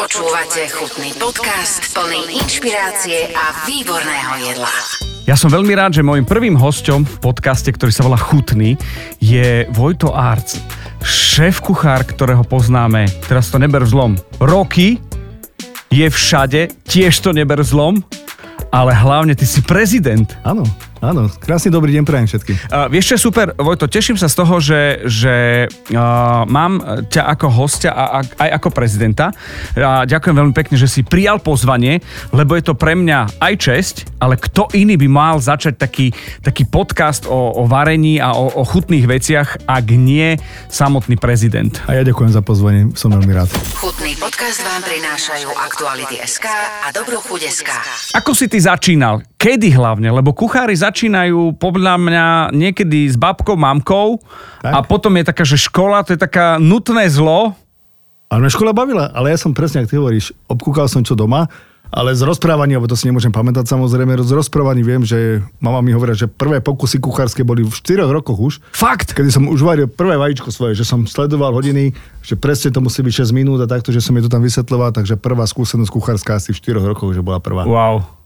Počúvate chutný podcast plný inšpirácie a výborného jedla. Ja som veľmi rád, že môjim prvým hosťom v podcaste, ktorý sa volá Chutný, je Vojto Arc. Šéf kuchár, ktorého poznáme, teraz to neber zlom, roky, je všade, tiež to neber zlom, ale hlavne ty si prezident. Áno, Áno, krásny dobrý deň prajem všetkým. Uh, vieš čo je super, Vojto, teším sa z toho, že, že uh, mám ťa ako hostia a, a aj ako prezidenta. Uh, ďakujem veľmi pekne, že si prijal pozvanie, lebo je to pre mňa aj česť, ale kto iný by mal začať taký, taký podcast o, o varení a o, o chutných veciach, ak nie samotný prezident. A ja ďakujem za pozvanie, som veľmi rád. Chutný podcast vám prinášajú Aktuality SK a Dobrú chuť SK. Ako si ty začínal? Kedy hlavne? Lebo kuchári začínali začínajú podľa mňa niekedy s babkou, mamkou tak. a potom je taká, že škola, to je taká nutné zlo. Ale mňa škola bavila, ale ja som presne, ak ty hovoríš, obkúkal som čo doma, ale z rozprávania, lebo to si nemôžem pamätať samozrejme, z rozprávaní viem, že mama mi hovorila, že prvé pokusy kuchárske boli v 4 rokoch už. Fakt? Kedy som už varil prvé vajíčko svoje, že som sledoval hodiny, že presne to musí byť 6 minút a takto, že som je to tam vysvetloval, takže prvá skúsenosť kuchárska asi v 4 rokoch, že bola prvá. Wow.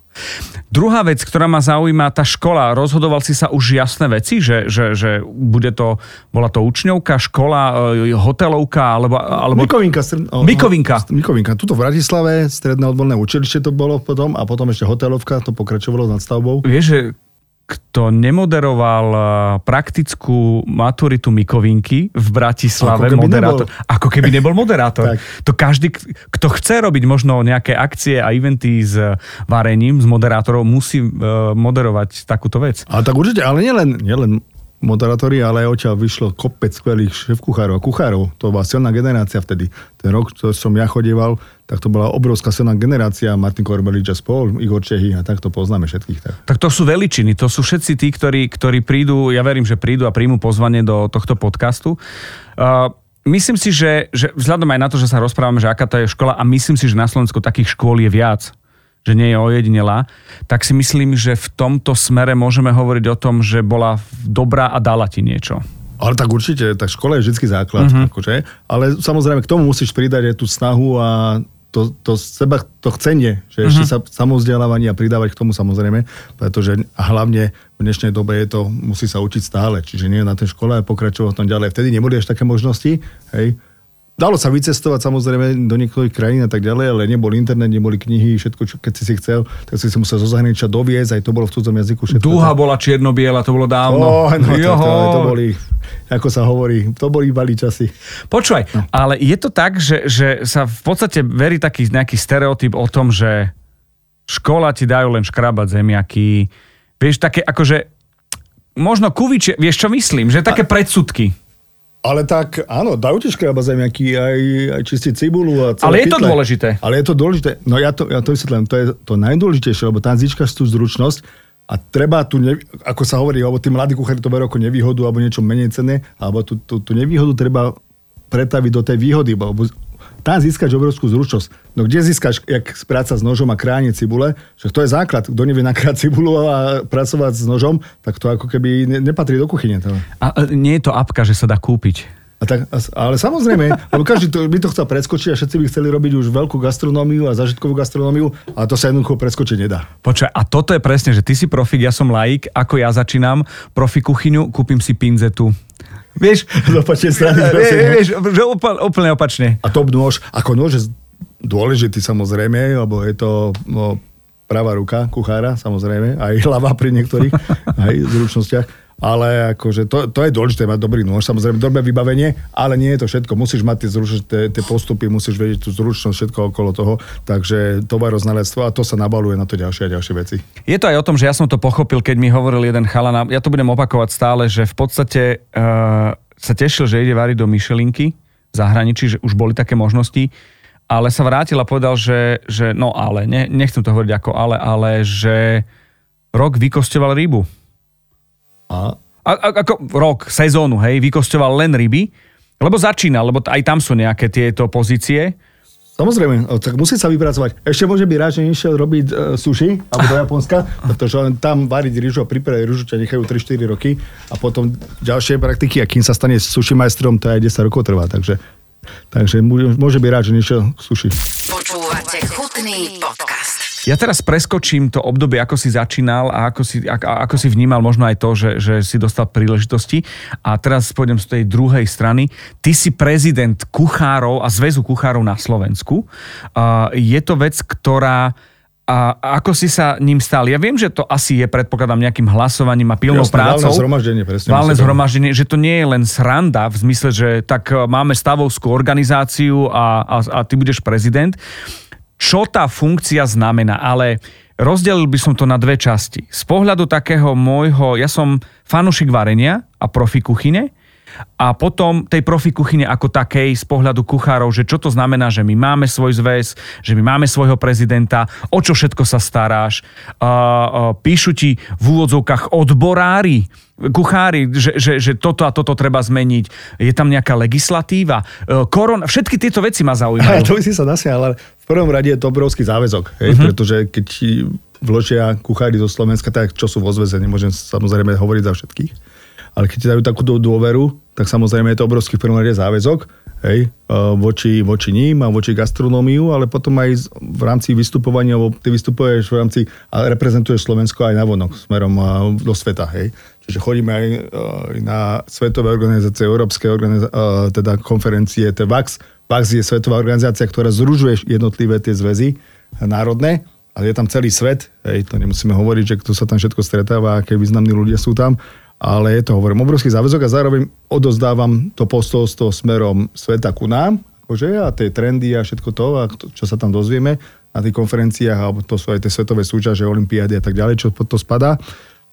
Druhá vec, ktorá ma zaujíma, tá škola. Rozhodoval si sa už jasné veci, že, že, že bude to, bola to učňovka, škola, e, hotelovka, alebo... alebo... Mikovinka. Stred... Mikovinka. Mikovinka. Tuto v Bratislave, stredné odborné učilište to bolo potom a potom ešte hotelovka, to pokračovalo nad stavbou. Vieš, že kto nemoderoval eh, praktickú maturitu Mikovinky v Bratislave, ako keby moderátor, nebol. ako keby nebol moderátor. To každý, kto chce robiť možno nejaké akcie a eventy s varením, s moderátorov, musí uh, moderovať takúto vec. A tak určite, ale nielen, nielen moderátori, ale odtiaľ vyšlo kopec skvelých šéf-kuchárov a kuchárov. To bola silná generácia vtedy. Ten rok, čo som ja chodieval, tak to bola obrovská silná generácia. Martin Korbelič a spol, Igor Čehy a tak to poznáme všetkých. Tak. tak to sú veličiny, to sú všetci tí, ktorí, ktorí prídu, ja verím, že prídu a príjmu pozvanie do tohto podcastu. Uh, myslím si, že, že vzhľadom aj na to, že sa rozprávame, že aká to je škola a myslím si, že na Slovensku takých škôl je viac že nie je ojedinelá, tak si myslím, že v tomto smere môžeme hovoriť o tom, že bola dobrá a dala ti niečo. Ale tak určite, tak škola je vždy základ. Uh-huh. Akože, ale samozrejme k tomu musíš pridať aj tú snahu a to, to seba, to chcenie, že uh-huh. ešte sa samozdelávanie a pridávať k tomu samozrejme, pretože hlavne v dnešnej dobe je to, musí sa učiť stále, čiže nie na tej škole a pokračovať v tom ďalej. Vtedy neboli až také možnosti, hej, Dalo sa vycestovať samozrejme do niektorých krajín a tak ďalej, ale nebol internet, neboli knihy, všetko, čo, keď si si chcel, tak si si musel zo zahraničia doviezť, aj to bolo v cudzom jazyku. Všetko Dúha to... bola čierno-biela, to bolo dávno. Oh, no, to, to, to, boli, ako sa hovorí, to boli bali časy. Počúvaj, no. ale je to tak, že, že sa v podstate verí taký nejaký stereotyp o tom, že škola ti dajú len škrabať zemiaky, vieš, také akože možno kuviče, vieš čo myslím, že také a... predsudky. Ale tak, áno, dajú ti škraba zemiaky, aj, aj čistiť cibulu a celé Ale je to dôležité. Ale je to dôležité. No ja to, ja to vysvetlím, to je to najdôležitejšie, lebo tam získaš tú zručnosť a treba tu, ne, ako sa hovorí, alebo tí mladí kuchári to berú ako nevýhodu alebo niečo menej cenné, alebo tú, tú, tú nevýhodu treba pretaviť do tej výhody, lebo tam získaš obrovskú zručnosť. No kde získaš, jak práca s nožom a kránie cibule, že to je základ. Kto nevie nakráť cibulu a pracovať s nožom, tak to ako keby nepatrí do kuchyne. To. A nie je to apka, že sa dá kúpiť? A tak, ale samozrejme, lebo každý to, by to chcel preskočiť a všetci by chceli robiť už veľkú gastronómiu a zažitkovú gastronómiu a to sa jednoducho preskočiť nedá. Počkaj, a toto je presne, že ty si profik, ja som laik, ako ja začínam profi kuchyňu, kúpim si pinzetu. Vieš, z opačnej strany. Vieš, že úplne opačne. A top nôž, ako nôž je dôležitý samozrejme, lebo je to no, pravá ruka kuchára, samozrejme, aj hlava pri niektorých, aj zručnostiach ale akože to, to je dôležité mať dobrý nôž, samozrejme dobré vybavenie, ale nie je to všetko. Musíš mať tie, zručnosti, tie, tie postupy, musíš vedieť tú zručnosť, všetko okolo toho, takže tovaroznalectvo a to sa nabaluje na to ďalšie a ďalšie veci. Je to aj o tom, že ja som to pochopil, keď mi hovoril jeden chalana, ja to budem opakovať stále, že v podstate uh, sa tešil, že ide variť do Michelinky v zahraničí, že už boli také možnosti, ale sa vrátil a povedal, že, že no ale, ne, nechcem to hovoriť ako ale, ale že rok vykostoval rybu a? a ako rok, sezónu, hej, vykosťoval len ryby, lebo začína, lebo aj tam sú nejaké tieto pozície. Samozrejme, tak musí sa vypracovať. Ešte môže byť rád, že nešiel robiť uh, sushi alebo do Japonska, pretože len tam variť rýžu a pripraviť rýžu ťa nechajú 3-4 roky a potom ďalšie praktiky a kým sa stane sushi majstrom, to aj 10 rokov trvá, takže Takže môže byť rád, že nešiel suši. Počúvate chutný podcast. Ja teraz preskočím to obdobie, ako si začínal a ako si, ako, ako si vnímal možno aj to, že, že si dostal príležitosti. A teraz pôjdem z tej druhej strany. Ty si prezident kuchárov a zväzu kuchárov na Slovensku. Uh, je to vec, ktorá a ako si sa ním stal? Ja viem, že to asi je, predpokladám, nejakým hlasovaním a pilnou Jasné, prácou. Valné zhromaždenie, presne. Valné zhromaždenie, že to nie je len sranda v zmysle, že tak e, máme stavovskú organizáciu a, a, a ty budeš prezident. Čo tá funkcia znamená? Ale rozdelil by som to na dve časti. Z pohľadu takého môjho, ja som fanušik varenia a profi kuchyne, a potom tej profi kuchyne ako takej z pohľadu kuchárov, že čo to znamená, že my máme svoj zväz, že my máme svojho prezidenta, o čo všetko sa staráš. Píšu ti v úvodzovkách odborári, kuchári, že, že, že toto a toto treba zmeniť. Je tam nejaká legislatíva. Uh, korona, všetky tieto veci ma zaujímajú. to by si sa nasial, ale v prvom rade je to obrovský záväzok, hej, uh-huh. pretože keď vložia kuchári zo Slovenska, tak čo sú vo zväze, nemôžem samozrejme hovoriť za všetkých ale keď ti dajú takúto dôveru, tak samozrejme je to obrovský v prvom rade záväzok hej, e, voči, voči ním a voči gastronómiu, ale potom aj v rámci vystupovania, lebo ty vystupuješ v rámci a reprezentuješ Slovensko aj na vonok smerom e, do sveta. Hej. Čiže chodíme aj e, na svetové organizácie, európske organizácie, teda konferencie, to VAX. VAX je svetová organizácia, ktorá združuje jednotlivé tie zväzy národné, ale je tam celý svet, hej, to nemusíme hovoriť, že kto sa tam všetko stretáva, aké významní ľudia sú tam ale je to, hovorím, obrovský záväzok a zároveň odozdávam to posolstvo smerom sveta ku nám, akože, a tie trendy a všetko to, a to, čo sa tam dozvieme na tých konferenciách, alebo to sú aj tie svetové súťaže, olimpiády a tak ďalej, čo pod to spadá.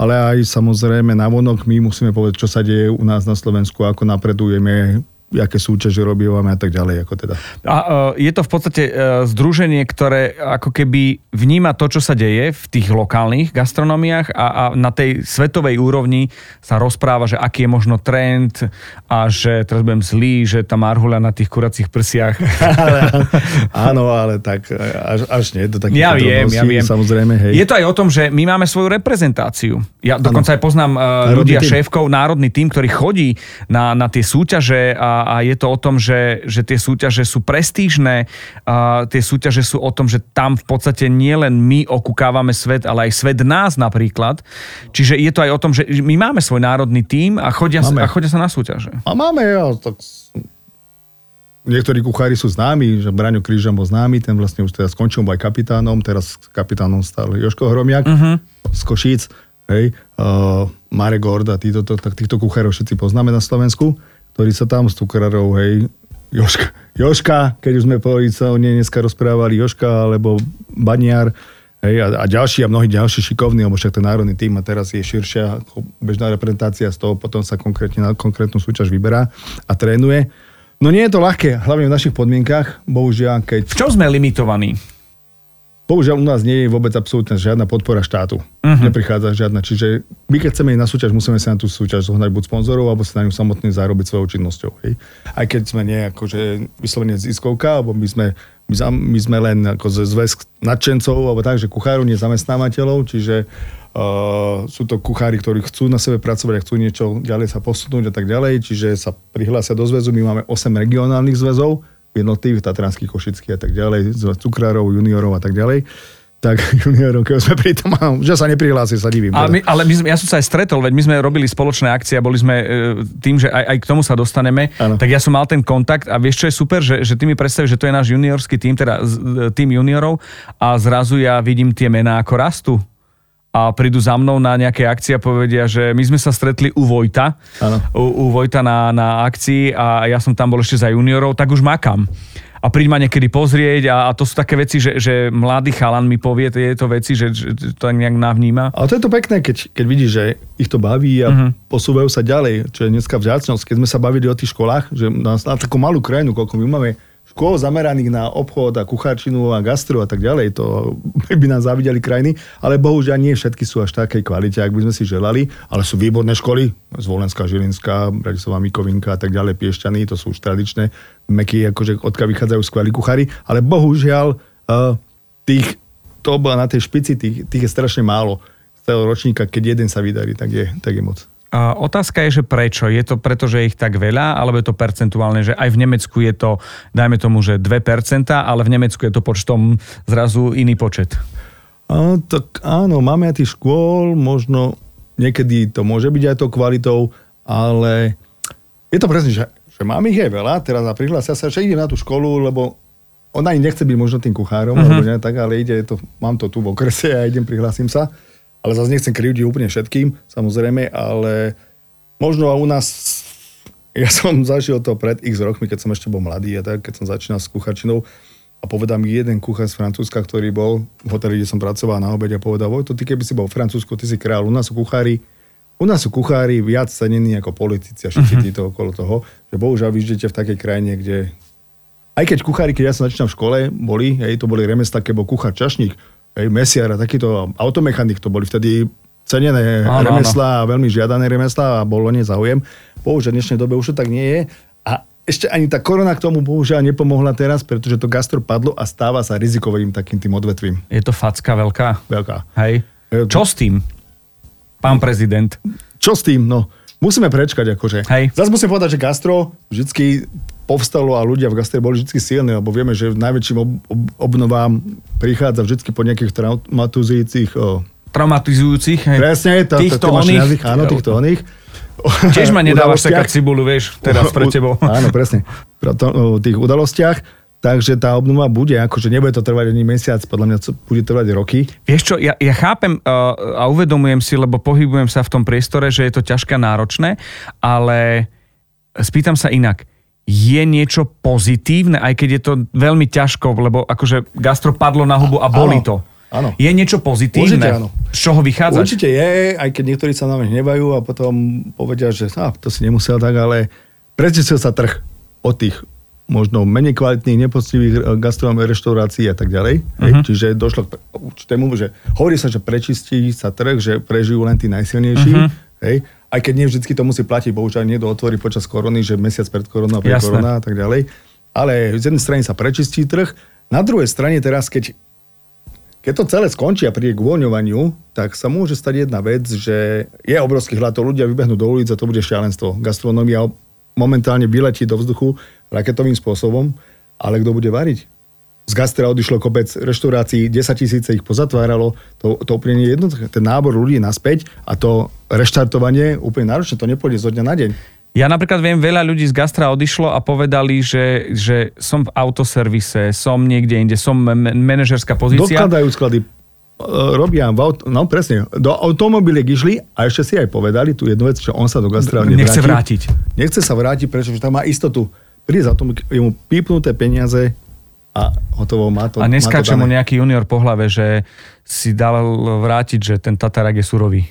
Ale aj samozrejme na vonok my musíme povedať, čo sa deje u nás na Slovensku, ako napredujeme, aké súťaže robívame a tak ďalej. Ako teda. A uh, je to v podstate uh, združenie, ktoré ako keby vníma to, čo sa deje v tých lokálnych gastronomiách a, a na tej svetovej úrovni sa rozpráva, že aký je možno trend a že teraz budem zlý, že tá marhuľa na tých kuracích prsiach. áno, ale tak až, až nie do takých Ja viem, ja viem. Samozrejme, hej. Je to aj o tom, že my máme svoju reprezentáciu. Ja dokonca ano. aj poznám uh, ľudia, tým. šéfkov, národný tým, ktorý chodí na, na tie súťaže a a je to o tom, že, že tie súťaže sú prestížne, a tie súťaže sú o tom, že tam v podstate nielen my okúkávame svet, ale aj svet nás napríklad. Čiže je to aj o tom, že my máme svoj národný tím a chodia, a chodia sa na súťaže. A máme, ja, tak Niektorí kuchári sú známi, že Braňo Krížan bol známy, ten vlastne už teraz skončil, aj kapitánom, teraz kapitánom stal Joško Hromiak uh-huh. z Košíc, hej, uh, Marek Gord a týchto, tak týchto kuchárov všetci poznáme na Slovensku ktorí sa tam s cukrárov, hej, Joška, Joška, keď už sme povedali sa o nej dneska rozprávali, Joška alebo Baniar, hej, a, a ďalší a mnohí ďalší šikovní, lebo však ten národný tým a teraz je širšia bežná reprezentácia, z toho potom sa konkrétne na konkrétnu súťaž vyberá a trénuje. No nie je to ľahké, hlavne v našich podmienkach, bohužiaľ, keď... V čom sme limitovaní? Bohužiaľ u nás nie je vôbec absolútne žiadna podpora štátu. Uh-huh. Neprichádza žiadna. Čiže my keď chceme ísť na súťaž, musíme sa na tú súťaž zohnať buď sponzorov, alebo sa na ňu samotný zarobiť svojou činnosťou. Hej. Aj keď sme nie akože vyslovene ziskovka, alebo my sme, my, my sme len ako zväz nadšencov, alebo tak, že kuchárov, nie zamestnávateľov, čiže uh, sú to kuchári, ktorí chcú na sebe pracovať a chcú niečo ďalej sa posunúť a tak ďalej, čiže sa prihlásia do zväzu. My máme 8 regionálnych zväzov, jednotlivých, tatranských, košických a tak ďalej, z cukrárov, juniorov a tak ďalej tak juniorov, keď sme pri tom, že sa neprihlási, sa divím. A my, ale my sme, ja som sa aj stretol, veď my sme robili spoločné akcie a boli sme e, tým, že aj, aj k tomu sa dostaneme, ano. tak ja som mal ten kontakt a vieš, čo je super, že, že ty mi predstavíš, že to je náš juniorský tým, teda e, tým juniorov a zrazu ja vidím tie mená ako rastú a prídu za mnou na nejaké akcie a povedia, že my sme sa stretli u Vojta, u, u Vojta na, na akcii a ja som tam bol ešte za juniorov, tak už makám. A príď ma niekedy pozrieť a, a to sú také veci, že, že mladý chalan mi povie tieto veci, že, že to nejak navníma. Ale to je to pekné, keď, keď vidíš, že ich to baví a uh-huh. posúvajú sa ďalej, čo je dneska vďačnosť. Keď sme sa bavili o tých školách, že na, na takú malú krajinu, koľko my máme škôl zameraných na obchod a kuchárčinu a gastro a tak ďalej, to by nás zavideli krajiny, ale bohužiaľ nie všetky sú až takej kvalite, ak by sme si želali, ale sú výborné školy, Zvolenská, Žilinská, Bratislavá, Mikovinka a tak ďalej, Piešťany, to sú už tradičné meky, akože odkiaľ vychádzajú skvelí kuchári, ale bohužiaľ uh, tých, to na tej špici, tých, tých je strašne málo z celého ročníka, keď jeden sa vydarí, tak je, tak je moc. Otázka je, že prečo? Je to preto, že je ich tak veľa, alebo je to percentuálne, že aj v Nemecku je to, dajme tomu, že 2%, ale v Nemecku je to počtom zrazu iný počet? A, tak áno, máme aj tých škôl, možno niekedy to môže byť aj tou kvalitou, ale je to presne, že, že mám ich aj veľa, teraz a prihlásia sa, že idem na tú školu, lebo ona ani nechce byť možno tým kuchárom, uh-huh. alebo ne, tak, ale ide, to, mám to tu v okrese a idem, prihlásim sa. Ale zase nechcem krivdiť úplne všetkým, samozrejme, ale možno u nás, ja som zažil to pred x rokmi, keď som ešte bol mladý, a tak, keď som začínal s kucharčinou, a povedal mi jeden kuchár z Francúzska, ktorý bol v hoteli, kde som pracoval na obede a povedal, Vojto, ty keby si bol v Francúzsku, ty si král, u nás sú kuchári, u nás sú kuchári viac cenení ako politici a všetci uh-huh. títo okolo toho, že bohužiaľ vy žijete v takej krajine, kde aj keď kuchári, keď ja som začínal v škole, boli, hej, to boli remesla, keď bol kuchár čašník, hej, mesiar a takýto automechanik, to boli vtedy cenené áno, remesla, áno. veľmi žiadané remesla a bolo nezáujem. Bohužiaľ v dnešnej dobe už to tak nie je. A ešte ani tá korona k tomu bohužiaľ nepomohla teraz, pretože to gastro padlo a stáva sa rizikovým takým tým odvetvím. Je to facka veľká? Veľká. Hej. Čo s tým? Pán prezident. Čo s tým? No, musíme prečkať akože. Hej. Zas musím povedať, že gastro vždycky povstalo a ľudia v gastre boli vždy silní, lebo vieme, že najväčším ob- ob- obnovám prichádza vždy po nejakých traumatizujúcich... O, traumatizujúcich, hej. Presne, to, týchto to, to oných. Jazyk, áno, týchto oných. Tiež ma nedávaš sekať cibulu, vieš, teraz pre tebou. Áno, presne. Pri tých udalostiach Takže tá obnova bude, akože nebude to trvať ani mesiac, podľa mňa bude trvať roky. Vieš čo, ja, ja chápem uh, a uvedomujem si, lebo pohybujem sa v tom priestore, že je to ťažké náročné, ale spýtam sa inak. Je niečo pozitívne, aj keď je to veľmi ťažko, lebo akože gastro padlo na hubu a boli to. Áno. Je niečo pozitívne? Určite áno. Z čoho vychádza? Určite je, aj keď niektorí sa na mňa hnevajú a potom povedia, že ah, to si nemusel tak, ale prečo sa trh od tých možno menej kvalitných, nepoctivých eh, gastronomných reštaurácií a tak ďalej. Uh-huh. Čiže došlo k určitému, že hovorí sa, že prečistí sa trh, že prežijú len tí najsilnejší. Uh-huh. Hej? Aj keď nie vždy to musí platiť, bohužiaľ niekto otvorí počas korony, že mesiac pred koronou a korona a tak ďalej. Ale z jednej strany sa prečistí trh, na druhej strane teraz, keď keď to celé skončí a príde k uvoľňovaniu, tak sa môže stať jedna vec, že je obrovský hlad, to ľudia vybehnú do ulic a to bude šialenstvo. Gastronomia momentálne vyletí do vzduchu raketovým spôsobom, ale kto bude variť? Z gastra odišlo kopec reštaurácií, 10 tisíce ich pozatváralo, to, to úplne nie je jednoduché. Ten nábor ľudí naspäť a to reštartovanie úplne náročné, to nepôjde zo dňa na deň. Ja napríklad viem, veľa ľudí z gastra odišlo a povedali, že, že som v autoservise, som niekde inde, som manažerská pozícia. Dokladajú sklady, e, robia v auto, no presne, do automobiliek išli a ešte si aj povedali tú jednu vec, že on sa do gastra Nechce vrátiť. Nechce sa vrátiť, pretože tam má istotu príde za tom, je mu pípnuté peniaze a hotovo má to. A neskáče mu nejaký junior po hlave, že si dal vrátiť, že ten Tatarak je surový.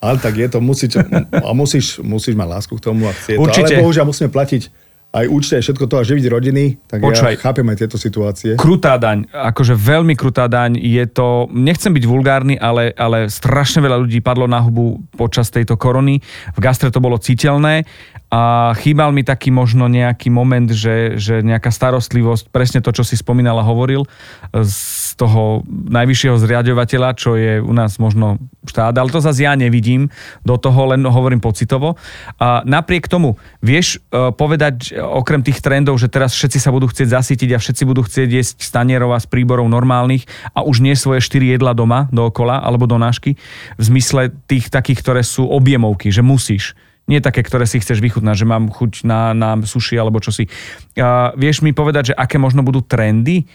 Ale tak je to, musíš, a musíš, musíš mať lásku k tomu a chcieť Určite. to. Ale bohužiaľ musíme platiť aj účte, aj všetko to a živiť rodiny, tak Počúvaj, ja chápem aj tieto situácie. Krutá daň, akože veľmi krutá daň, je to, nechcem byť vulgárny, ale, ale strašne veľa ľudí padlo na hubu počas tejto korony. V gastre to bolo citeľné a chýbal mi taký možno nejaký moment, že, že nejaká starostlivosť, presne to, čo si spomínal a hovoril, z toho najvyššieho zriadovateľa, čo je u nás možno štát, ale to zase ja nevidím do toho, len hovorím pocitovo. A napriek tomu, vieš e, povedať, okrem tých trendov, že teraz všetci sa budú chcieť zasítiť a všetci budú chcieť jesť stanierov a z príborov normálnych a už nie svoje štyri jedla doma dookola alebo do nášky, v zmysle tých takých, ktoré sú objemovky, že musíš nie také, ktoré si chceš vychutnať, že mám chuť na, na suši alebo čo si. Uh, vieš mi povedať, že aké možno budú trendy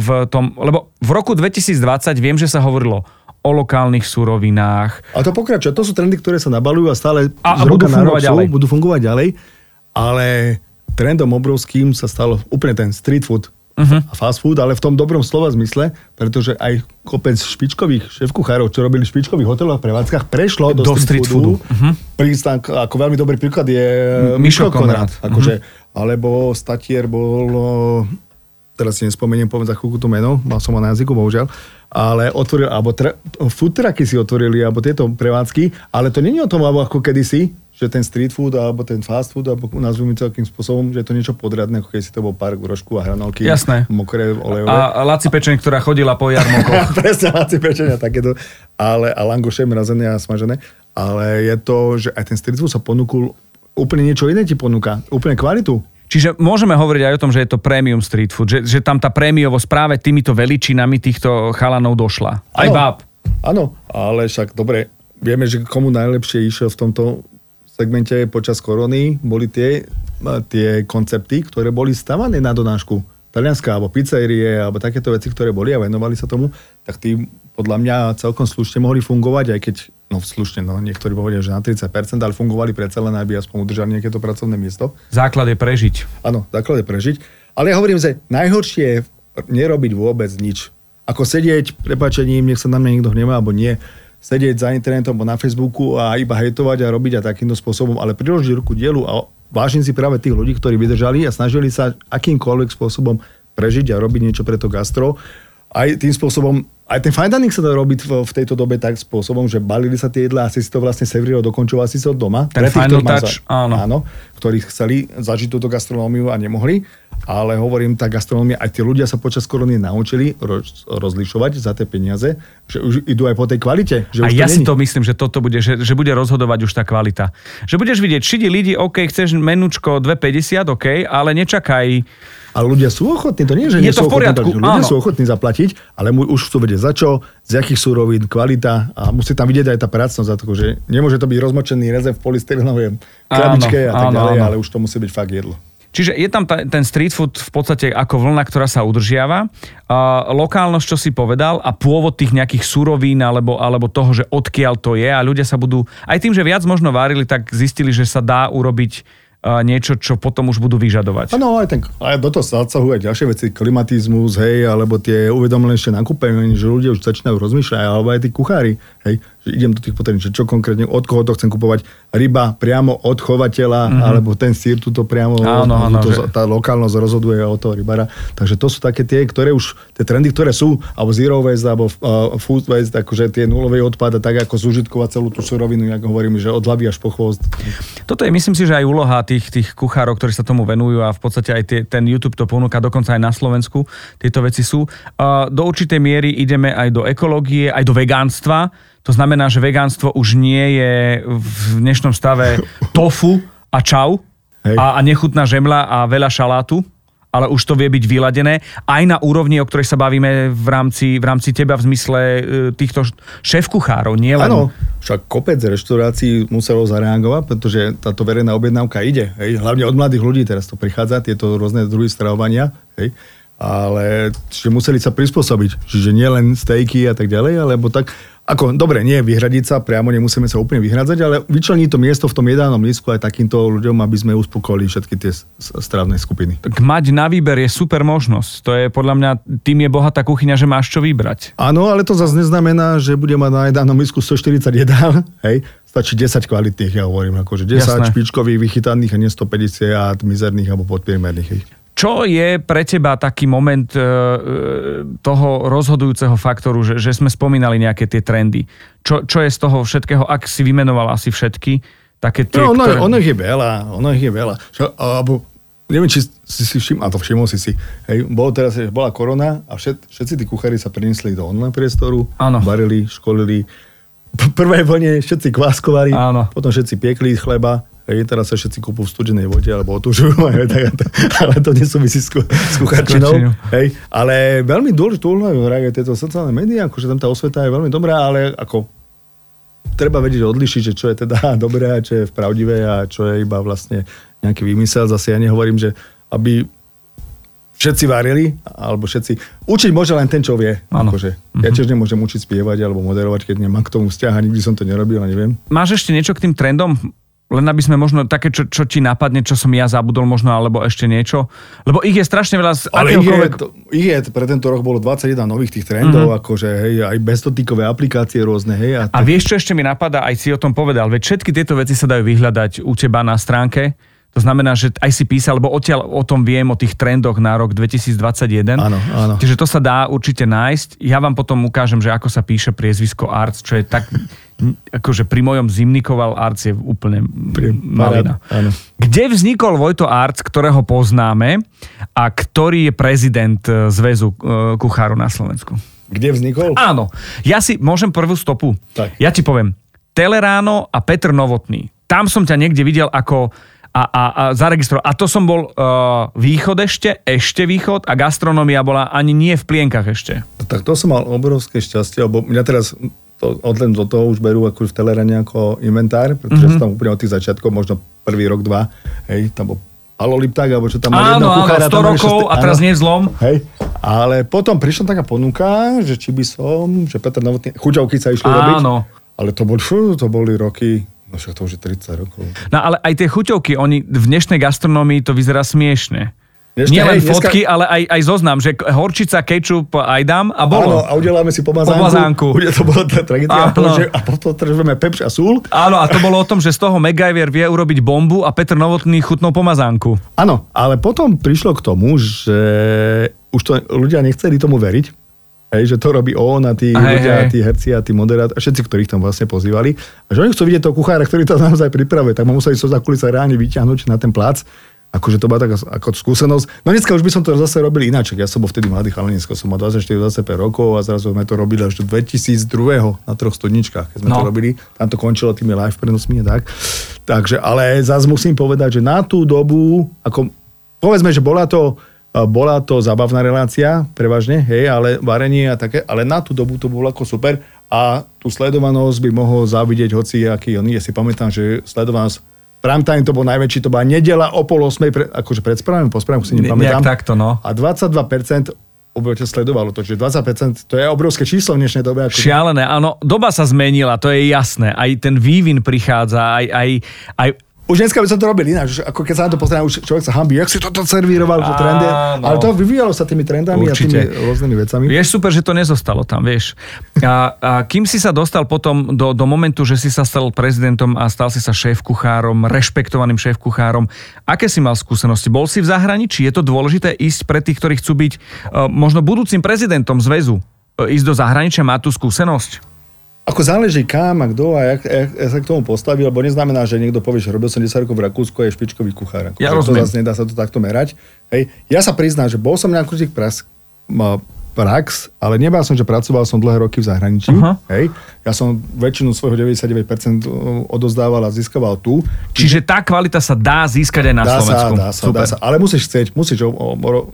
v tom, lebo v roku 2020 viem, že sa hovorilo o lokálnych surovinách. A to pokračuje. To sú trendy, ktoré sa nabalujú a stále a, a budú fungovať sú, ďalej. budú fungovať ďalej, ale trendom obrovským sa stalo úplne ten street food uh-huh. a fast food, ale v tom dobrom slova zmysle, pretože aj kopec špičkových šéf-kuchárov, čo robili v špičkových hoteloch a prevádzkach, prešlo do, do street, street foodu. Uh-huh. Prístan, ako veľmi dobrý príklad je Mišo Konrad. Akože, uh-huh. Alebo Statier bol, teraz si nespomeniem, poviem za chvíľku to meno, mal som ho na jazyku, bohužiaľ, ale otvoril, alebo tra, food trucky si otvorili, alebo tieto prevádzky, ale to není o tom, ako kedysi, že ten street food alebo ten fast food, alebo nazvime to takým spôsobom, že je to niečo podradné, ako keď si to bol park, rožku a hranolky. Jasné. Mokré, olejové. A, a Laci pečenie, ktorá chodila po jarmokoch. Presne, Laci pečenia, takéto. Ale, a langoše mrazené a smažené. ale je to, že aj ten street food sa ponúkul úplne niečo iné ti ponúka, úplne kvalitu. Čiže môžeme hovoriť aj o tom, že je to premium street food, že, že tam tá prémiovosť práve týmito veličinami týchto chalanov došla. Aj Áno. báb. Áno, ale však dobre, vieme, že komu najlepšie išiel v tomto segmente počas korony, boli tie, tie koncepty, ktoré boli stavané na donášku. Talianska alebo pizzerie, alebo takéto veci, ktoré boli a venovali sa tomu, tak tí podľa mňa celkom slušne mohli fungovať, aj keď, no slušne, no niektorí povedia, že na 30%, ale fungovali predsa len, aby aspoň udržali nejaké to pracovné miesto. Základ je prežiť. Áno, základ je prežiť. Ale ja hovorím, že najhoršie je nerobiť vôbec nič. Ako sedieť, prepačením, nech sa na mňa nikto hnevá, alebo nie, sedieť za internetom alebo na Facebooku a iba hejtovať a robiť a takýmto spôsobom, ale priložiť ruku dielu a vážim si práve tých ľudí, ktorí vydržali a snažili sa akýmkoľvek spôsobom prežiť a robiť niečo pre to gastro. Aj tým spôsobom, aj ten fine dining sa dá robiť v, v tejto dobe tak spôsobom, že balili sa tie jedlá a si si to vlastne severilo, dokončoval si to doma. Ten Pre tých, ktorí touch, áno. áno. Ktorí chceli zažiť túto gastronómiu a nemohli. Ale hovorím, tá gastronómia, aj tí ľudia sa počas korony naučili roz, rozlišovať za tie peniaze, že už idú aj po tej kvalite. Že A ja si to myslím, že toto bude, že, že bude rozhodovať už tá kvalita. Že budeš vidieť, šidi lidi, OK, chceš menučko 2,50, OK, ale nečakaj. Ale ľudia sú ochotní, to nie je, že Je nie to sú v poriadku, ochotní, ľudia áno. sú ochotní zaplatiť, ale mu už chcú vedieť za čo, z akých súrovín, kvalita a musí tam vidieť aj tá pracnosť, za to, že nemôže to byť rozmočený rezev v polystyrenovej krabičke a tak áno, ďalej, áno. ale už to musí byť fakt jedlo. Čiže je tam ta, ten street food v podstate ako vlna, ktorá sa udržiava. A lokálnosť, čo si povedal, a pôvod tých nejakých surovín alebo, alebo toho, že odkiaľ to je a ľudia sa budú, aj tým, že viac možno varili, tak zistili, že sa dá urobiť niečo, čo potom už budú vyžadovať. Áno, aj, ten, aj do toho sa odsahujú aj ďalšie veci, klimatizmus, hej, alebo tie uvedomenejšie nakúpenie, že ľudia už začínajú rozmýšľať, alebo aj tí kuchári, hej, že idem do tých potravín, že čo konkrétne, od koho to chcem kupovať, ryba priamo od chovateľa, mm-hmm. alebo ten sír tuto priamo, Áno, áno, to, že- tá lokálnosť rozhoduje od toho rybára. Takže to sú také tie, ktoré už, tie trendy, ktoré sú, alebo zero waste, alebo uh, food waste, akože tie nulovej odpad a tak ako zúžitkovať celú tú surovinu, ako hovorím, že od hlavy až po chvost. Toto je, myslím si, že aj úloha tých, tých kuchárov, ktorí sa tomu venujú a v podstate aj tie, ten YouTube to ponúka, dokonca aj na Slovensku tieto veci sú. A do určitej miery ideme aj do ekológie, aj do vegánstva. To znamená, že vegánstvo už nie je v dnešnom stave tofu a čau Hej. a, a nechutná žemla a veľa šalátu ale už to vie byť vyladené aj na úrovni, o ktorej sa bavíme v rámci, v rámci teba v zmysle e, týchto šéf-kuchárov, nie len... Áno, však kopec reštaurácií muselo zareagovať, pretože táto verejná objednávka ide. Hej. Hlavne od mladých ľudí teraz to prichádza, tieto rôzne druhy stravovania. Hej. Ale čiže museli sa prispôsobiť. Čiže nie len stejky a tak ďalej, alebo tak... Ako, dobre, nie vyhradiť sa, priamo nemusíme sa úplne vyhradzať, ale vyčleniť to miesto v tom jedálnom lístku aj takýmto ľuďom, aby sme uspokojili všetky tie s- s- stravné skupiny. Tak mať na výber je super možnosť. To je podľa mňa, tým je bohatá kuchyňa, že máš čo vybrať. Áno, ale to zase neznamená, že bude mať na jedálnom lístku 140 jedál, hej, stačí 10 kvalitných, ja hovorím, akože 10 Jasné. špičkových vychytaných a nie 150 mizerných alebo podpriemerných. Čo je pre teba taký moment e, e, toho rozhodujúceho faktoru, že, že sme spomínali nejaké tie trendy? Čo, čo je z toho všetkého, ak si vymenoval asi všetky, také tie, No, ono, ktoré... ono je veľa, ono je veľa. Čo, alebo, neviem, či si si všim, a to všimol si si, hej, bolo teraz, bola korona a všet, všetci tí kuchári sa preniesli do online priestoru, Áno. varili, školili. V prvej vlne všetci kváskovali, Áno. potom všetci piekli chleba, hej, teraz sa všetci kúpujú v studenej vode alebo otužujú, ale to nesúvisí s, s kuchárčinou. Hej, ale veľmi dôležitú úlohu hrajú tieto sociálne médiá, akože tam tá osveta je veľmi dobrá, ale ako treba vedieť odlišiť, že čo je teda dobré a čo je pravdivé a čo je iba vlastne nejaký vymysel. Zase ja nehovorím, že aby všetci varili, alebo všetci... Učiť môže len ten, čo vie. Akože. Ja tiež nemôžem učiť spievať alebo moderovať, keď nemám k tomu vzťah a nikdy som to nerobil a neviem. Máš ešte niečo k tým trendom? Len aby sme možno také, čo, čo ti napadne, čo som ja zabudol možno, alebo ešte niečo. Lebo ich je strašne veľa z Ale ich je, to, ich je, pre tento rok bolo 21 nových tých trendov, Mhm. akože hej, aj bezdotykové aplikácie rôzne, hej. A, A vieš, čo ešte mi napadá, aj si o tom povedal, veď všetky tieto veci sa dajú vyhľadať u teba na stránke. To znamená, že aj si písal, lebo odtiaľ o tom viem, o tých trendoch na rok 2021. Áno, áno. Čiže to sa dá určite nájsť. Ja vám potom ukážem, že ako sa píše priezvisko Arts, čo je tak, akože pri mojom zimnikoval Arts je úplne malina. áno. Kde vznikol Vojto Arts, ktorého poznáme a ktorý je prezident e, Zväzu e, kuchárov na Slovensku? Kde vznikol? Áno, ja si môžem prvú stopu. Tak. Ja ti poviem, Teleráno a Petr Novotný. Tam som ťa niekde videl ako a, a, a zaregistroval. A to som bol uh, východ ešte, ešte východ a gastronomia bola ani nie v plienkach ešte. Tak to som mal obrovské šťastie, lebo mňa teraz to, odlen do toho už berú ako v Telerane ako inventár, pretože mm-hmm. som tam úplne od tých začiatkov, možno prvý rok, dva, hej, tam bol Alo Lipták, alebo čo tam mali jedno Áno, áno, kuchára, 100 tam mali rokov šesté- a teraz áno. nie zlom. Hej, ale potom prišla taká ponuka, že či by som, že Peter Novotný, chuťovky sa išli robiť. Áno. Ale to, bol, to boli roky, no však to už je 30 rokov. No ale aj tie chuťovky, oni v dnešnej gastronomii to vyzerá smiešne. Dneska- Nie len hej, dneska- fotky, ale aj, aj zoznam, že horčica, kečup aj dám a bolo. Áno, a udeláme si pomazánku. Pomazánku. Bude to bola tá tragédia. A, Áno. a potom trveme pepš a súl. Áno, a to bolo o tom, že z toho MacGyver vie urobiť bombu a Petr Novotný chutnou pomazánku. Áno, ale potom prišlo k tomu, že už to ľudia nechceli tomu veriť. Hej, že to robí on a tí Hej, ľudia, hej. tí herci a tí moderátori, všetci, ktorých tam vlastne pozývali. A že oni chcú vidieť toho kuchára, ktorý to naozaj pripravuje, tak ma museli so za kulisa reálne vyťahnuť na ten plac. Akože to bola taká ako skúsenosť. No dneska už by som to zase robil ináč. Ja som bol vtedy mladý chalanisko, som mal 24-25 rokov a zrazu sme to robili až do 2002 na troch studničkách, keď sme No. to robili. Tam to končilo tými live prenosmi a tak. Takže, ale zase musím povedať, že na tú dobu, ako povedzme, že bola to, bola to zábavná relácia, prevažne, hej, ale varenie a také, ale na tú dobu to bolo ako super a tú sledovanosť by mohol závidieť hoci aký on. Ja si pamätám, že sledovanosť Prime time to bol najväčší, to bola nedela o pol osmej, pre, akože pred správami, po správami si Ne- nepamätám. nejak takto, no. A 22% obyvateľ sledovalo to, čiže 20% to je obrovské číslo v dnešnej dobe. Ako... Šialené, áno, doba sa zmenila, to je jasné. Aj ten vývin prichádza, aj, aj, aj Už dneska by som to robil ináč, ako keď sa na to pozrie, už človek sa hambí, jak si toto servíroval, že trendy. Ale to vyvíjalo sa tými trendami Určite. a tými rôznymi vecami. Vieš, super, že to nezostalo tam, vieš. A, a kým si sa dostal potom do, do momentu, že si sa stal prezidentom a stal si sa šéf-kuchárom, rešpektovaným šéf-kuchárom, aké si mal skúsenosti? Bol si v zahraničí? Je to dôležité ísť pre tých, ktorí chcú byť uh, možno budúcim prezidentom zväzu? Uh, ísť do zahraničia, má tú skúsenosť? Ako záleží kam a kto a jak, jak, jak sa k tomu postaví, lebo neznamená, že niekto povie, že robil som 10 rokov v Rakúsku a je špičkový kuchár. Ako, Ja že to rozumiem. zase nedá sa to takto merať. Hej. Ja sa priznám, že bol som na kurzik prax, ma- prax, ale nebal som, že pracoval som dlhé roky v zahraničí. Aha. Hej. Ja som väčšinu svojho 99% odozdával a získaval tu. Čiže tá kvalita sa dá získať aj na dá Slovensku. Sa, dá sa, Super. dá sa, ale musíš chcieť, musíš,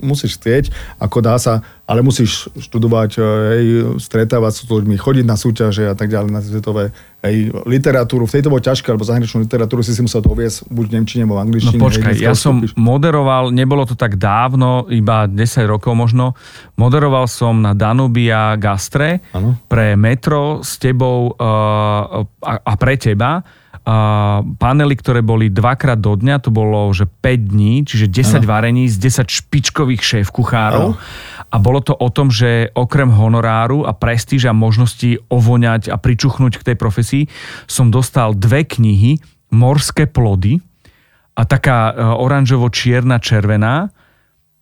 musíš chcieť, ako dá sa, ale musíš študovať, hej, stretávať sa s ľuďmi, chodiť na súťaže a tak ďalej, na svetové, hej, literatúru. V tejto bolo ťažké, lebo zahraničnú literatúru si si musel doviesť buď v Nemčine, alebo v No angličtine. počkaj, hej, ja som vstúpiš. moderoval, nebolo to tak dávno, iba 10 rokov možno, moderoval som na Danubia Gastre Áno. pre Metro s tebou uh, a, a pre teba. Panely, ktoré boli dvakrát do dňa, to bolo, že 5 dní, čiže 10 varení z 10 špičkových šéf kuchárov. A bolo to o tom, že okrem honoráru a prestíža a možnosti ovoňať a pričuchnúť k tej profesii, som dostal dve knihy, Morské plody, a taká e, oranžovo-čierna červená,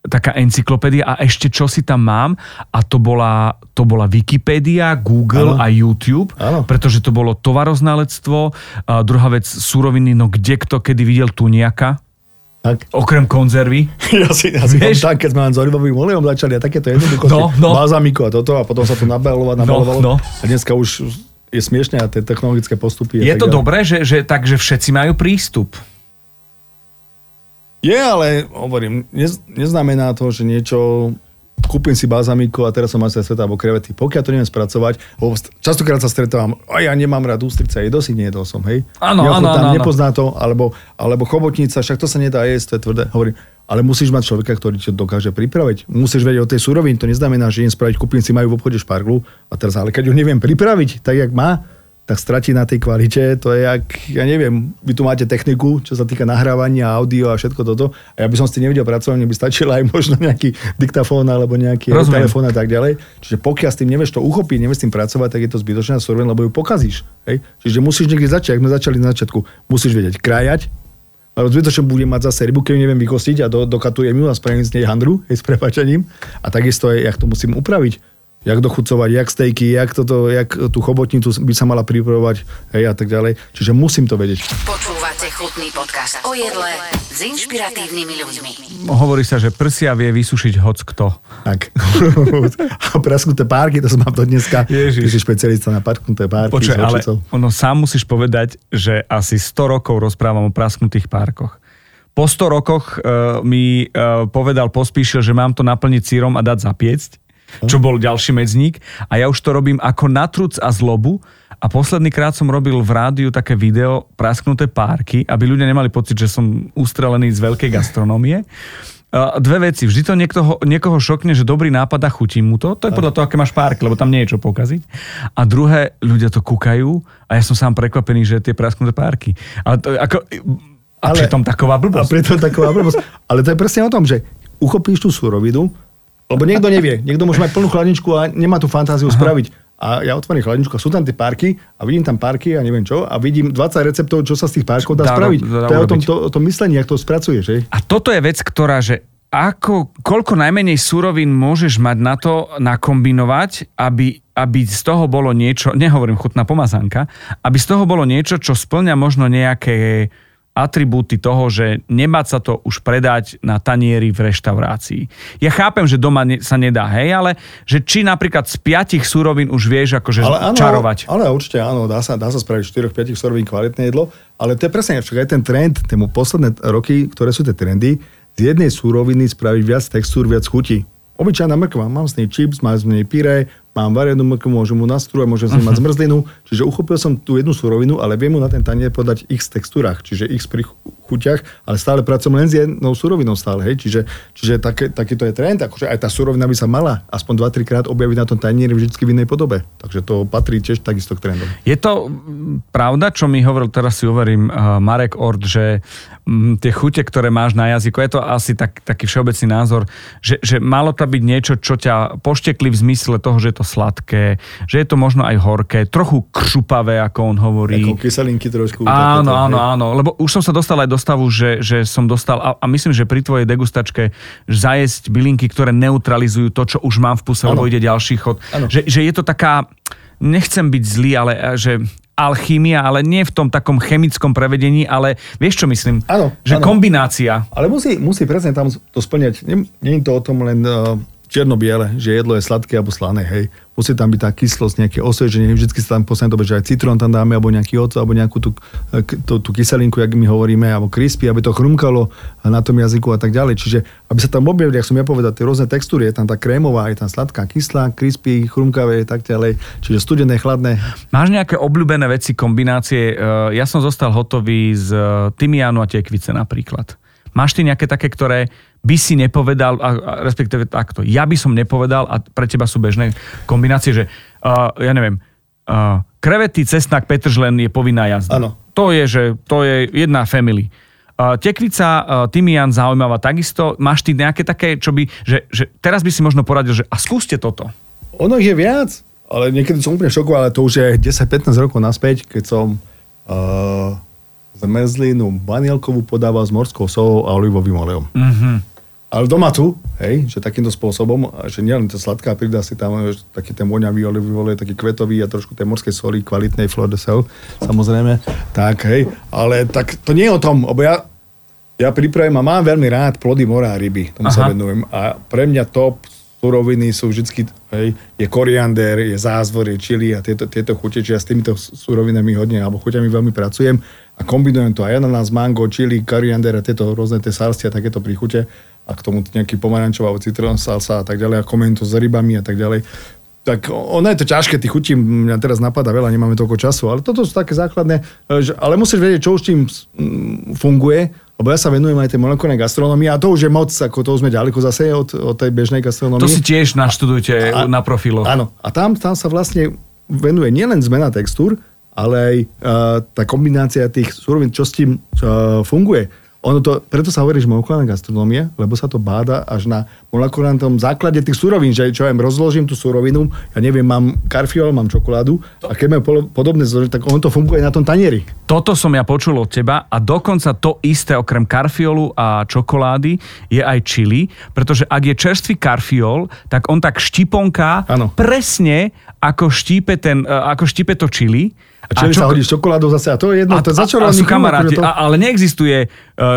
taká encyklopédia a ešte čo si tam mám a to bola, to bola Wikipédia, Google Áno. a YouTube, Áno. pretože to bolo tovaroznalectvo, a druhá vec suroviny, no kde kto kedy videl tuniaka, Tak. okrem konzervy. Ja si, ja si Vieš? keď sme len s olivovým olejom začali a takéto jednoduchosti, No, no. balzamiku a toto a potom sa to nabalovalo, nabalovalo. no. A dneska už je smiešne a tie technologické postupy. Je tak to dobré, že, že, tak, že všetci majú prístup. Je, ale hovorím, nez, neznamená to, že niečo kúpim si balzamiku a teraz som majster sveta alebo krevety. Pokiaľ to neviem spracovať, lebo st- častokrát sa stretávam, a ja nemám rád ústrice, jedol si, nejedol som, hej. Áno, áno, áno. Nepozná to, alebo, alebo chobotnica, však to sa nedá jesť, to je tvrdé. Hovorím, ale musíš mať človeka, ktorý to dokáže pripraviť. Musíš vedieť o tej surovine, to neznamená, že idem spraviť, kúpim si majú v obchode šparglu a teraz, ale keď ju neviem pripraviť tak, jak má, tak stratí na tej kvalite. To je jak, ja neviem, vy tu máte techniku, čo sa týka nahrávania, audio a všetko toto. A ja by som s tým nevedel pracovať, mne by stačil aj možno nejaký diktafón alebo nejaký Rozumiem. telefón a tak ďalej. Čiže pokiaľ s tým nevieš to uchopiť, nevieš s tým pracovať, tak je to zbytočná surovina, lebo ju pokazíš. Hej? Čiže musíš niekde začať, ak sme začali na začiatku, musíš vedieť krájať, lebo zbytočne budem mať zase rybu, keď ju neviem vykostiť a do, dokatujem ju a spravím z nej handru, hej, s prepačením. A takisto je, jak to musím upraviť. Jak dochucovať, jak stejky, jak, toto, jak tú chobotnicu by sa mala pripravovať hej, a tak ďalej. Čiže musím to vedieť. Počúvate chutný podcast o jedle s inšpiratívnymi ľuďmi. Hovorí sa, že prsia vie vysušiť hoc kto. Tak. a prasknuté párky, to som mám do dneska. Ježiš. Ty si špecialista na prasknuté párky. Počuj, s ale ono sám musíš povedať, že asi 100 rokov rozprávam o prasknutých párkoch. Po 100 rokoch uh, mi uh, povedal Pospíšil, že mám to naplniť sírom a dať zapiecť, čo bol ďalší medzník. A ja už to robím ako natruc a zlobu. A posledný krát som robil v rádiu také video prasknuté párky, aby ľudia nemali pocit, že som ustrelený z veľkej gastronómie. Uh, Dve veci. Vždy to niektoho, niekoho šokne, že dobrý nápad a chutí mu to. To je podľa toho, aké máš párky, lebo tam nie je čo pokaziť. A druhé, ľudia to kúkajú a ja som sám prekvapený, že tie prasknuté párky. Ale to, ako, a Ale- pritom taková A blbosť. preto je taková blbosť. Ale to je presne o tom, že uchopíš tú surovinu, lebo niekto nevie. Niekto môže mať plnú chladničku a nemá tú fantáziu Aha. spraviť. A ja otvorím chladničku a sú tam tie párky a vidím tam párky a neviem čo a vidím 20 receptov, čo sa z tých párkov dá, Dá spraviť. ro- dá to je o tom, to, o tom myslení, jak to spracuješ. Hej? A toto je vec, ktorá, že ako, koľko najmenej surovín môžeš mať na to nakombinovať, aby, aby z toho bolo niečo, nehovorím chutná pomazánka, aby z toho bolo niečo, čo splňa možno nejaké atribúty toho, že nebáť sa to už predať na tanieri v reštaurácii. Ja chápem, že doma ne, sa nedá, hej, ale že či napríklad z piatich surovín už vieš akože čarovať. Ale určite áno, dá sa, dá sa spraviť 4-5 surovín kvalitné jedlo, ale to je presne však aj ten trend, tému posledné roky, ktoré sú tie trendy, z jednej súroviny spraviť viac textúr, viac chutí. Obyčajná mrkva, mám z nej chips, mám z nej pyré, mám varenú mrkvu, môžem mu nastrúvať, môžem z nej mať zmrzlinu. Čiže uchopil som tú jednu súrovinu, ale viem mu na ten tanier podať x textúrach, čiže x chuťach, ale stále pracujem len s jednou súrovinou stále, hej. Čiže, čiže také, takýto je trend, akože aj tá súrovina by sa mala aspoň 2-3 krát objaviť na tom tanieri vždy v inej podobe. Takže to patrí tiež takisto k trendom. Je to pravda, čo mi hovoril, teraz si uh, Marek Ord, že mm, tie chute, ktoré máš na jazyku, je to asi tak, taký všeobecný názor, že, že malo to byť niečo, čo ťa poštekli v zmysle toho, že je to sladké, že je to možno aj horké, trochu křupavé, ako on hovorí. Ako kyselinky trošku. Áno, áno, áno, lebo už som sa dostal aj do stavu, že, že som dostal, a, a myslím, že pri tvojej degustačke zajesť bylinky, ktoré neutralizujú to, čo už mám v puse, lebo ide ďalší chod. Že, že je to taká, nechcem byť zlý, ale že alchímia, ale nie v tom takom chemickom prevedení, ale vieš čo myslím? Áno, Že áno. kombinácia. Ale musí, musí presne tam to splňať. Je to o tom len uh, čierno-biele, že jedlo je sladké alebo slané, hej. Musí tam byť tá kyslosť, nejaké osveženie. Vždycky sa tam v poslednej dobe, že aj citrón tam dáme, alebo nejaký oco, alebo nejakú tú, k- tú, tú kyselinku, jak my hovoríme, alebo crispy, aby to chrumkalo na tom jazyku a tak ďalej. Čiže aby sa tam objavili, jak som ja povedal, tie rôzne textúry, je tam tá krémová, je tam sladká, kyslá, crispy, chrumkavé, tak ďalej. Čiže studené, chladné. Máš nejaké obľúbené veci, kombinácie? Eh, Ja som zostal hotový z eh, tymiánu a tekvice napríklad. Máš ty nejaké také, ktoré by si nepovedal, a, a respektíve takto, ja by som nepovedal a pre teba sú bežné kombinácie, že uh, ja neviem, uh, krevety, cesnak, petržlen je povinná jazda. Áno. To je, že to je jedna family. Uh, tekvica, uh, tymián zaujímavá takisto. Máš ty nejaké také, čo by, že, že teraz by si možno poradil, že a skúste toto. Ono je viac, ale niekedy som úplne šokoval, ale to už je 10-15 rokov naspäť, keď som uh, zmrzlinu banielkovú podával s morskou solou a olivovým olejom. Mm-hmm. Ale doma tu, hej, že takýmto spôsobom, že nielen to sladká, pridá si tam taký ten voňavý olivový olej, taký kvetový a trošku tej morskej soli, kvalitnej flor de sel, samozrejme, tak hej, ale tak to nie je o tom, lebo ja, ja pripravím a mám veľmi rád plody mora a ryby, tomu sa Aha. venujem a pre mňa top suroviny sú vždy, hej, je koriander, je zázvor, je čili a tieto, tieto chute, čiže ja s týmito surovinami hodne, alebo chuťami veľmi pracujem a kombinujem to aj ananás, mango, čili, koriander a tieto rôzne tie salsy a takéto príchute a k tomu nejaký pomarančová alebo citrón salsa a tak ďalej a komentujem to s rybami a tak ďalej. Tak ono je to ťažké, tých chutí mňa teraz napadá veľa, nemáme toľko času, ale toto sú také základné, e, že, ale musíš vedieť, čo už tým mm, funguje, lebo ja sa venujem aj tej molekulárnej gastronomii a to už je moc, ako to už sme ďaleko zase od, od tej bežnej gastronomii. To si tiež naštudujte A- na profiloch. Áno, a tam, tam sa vlastne venuje nielen zmena textúr, ale aj uh, tá kombinácia tých súrovín, čo s tým uh, funguje. Ono to, preto sa hovorí, že molekulárna gastronómia, lebo sa to báda až na molekulárnom základe tých surovín, že čo ja viem, rozložím tú surovinu, ja neviem, mám karfiol, mám čokoládu a keď majú podobné zloženie, tak on to funguje na tom tanieri. Toto som ja počul od teba a dokonca to isté okrem karfiolu a čokolády je aj čili, pretože ak je čerstvý karfiol, tak on tak štiponká Áno. presne ako štípe, ten, e, ako štípe to čili. A čo, sa hodí čokoládou zase, a to je jedno, a, to je a, a začarovaný sú kamaráti, to- a, ale neexistuje e,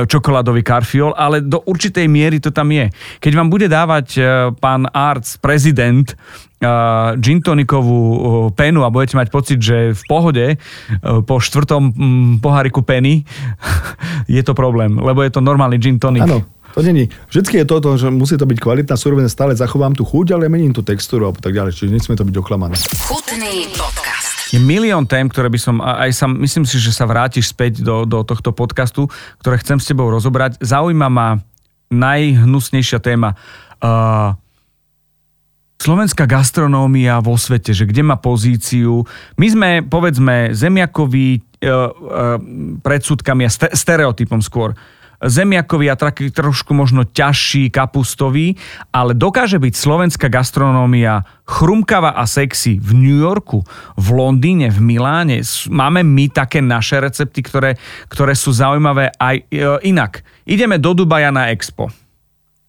čokoládový karfiol, ale do určitej miery to tam je. Keď vám bude dávať e, pán Arts, prezident, uh, gin tonikovú uh, penu a budete mať pocit, že v pohode uh, po štvrtom mm, poháriku peny je to problém, lebo je to normálny gin tonic. Áno, to není. Vždycky je to, že musí to byť kvalitná surovina, stále zachovám tú chuť, ale mením tú textúru a tak ďalej. Čiže nesmie to byť oklamané. Chutný podcast. Je milión tém, ktoré by som, aj sa, myslím si, že sa vrátiš späť do, do tohto podcastu, ktoré chcem s tebou rozobrať. Zaujíma ma najhnusnejšia téma. Uh, Slovenská gastronómia vo svete, že kde má pozíciu. My sme, povedzme, zemiakoví uh, uh, predsudkami a ste- stereotypom skôr. Zemiakový a taký trošku možno ťažší, kapustový, ale dokáže byť slovenská gastronómia chrumkavá a sexy v New Yorku, v Londýne, v Miláne. Máme my také naše recepty, ktoré, ktoré sú zaujímavé aj e, inak. Ideme do Dubaja na Expo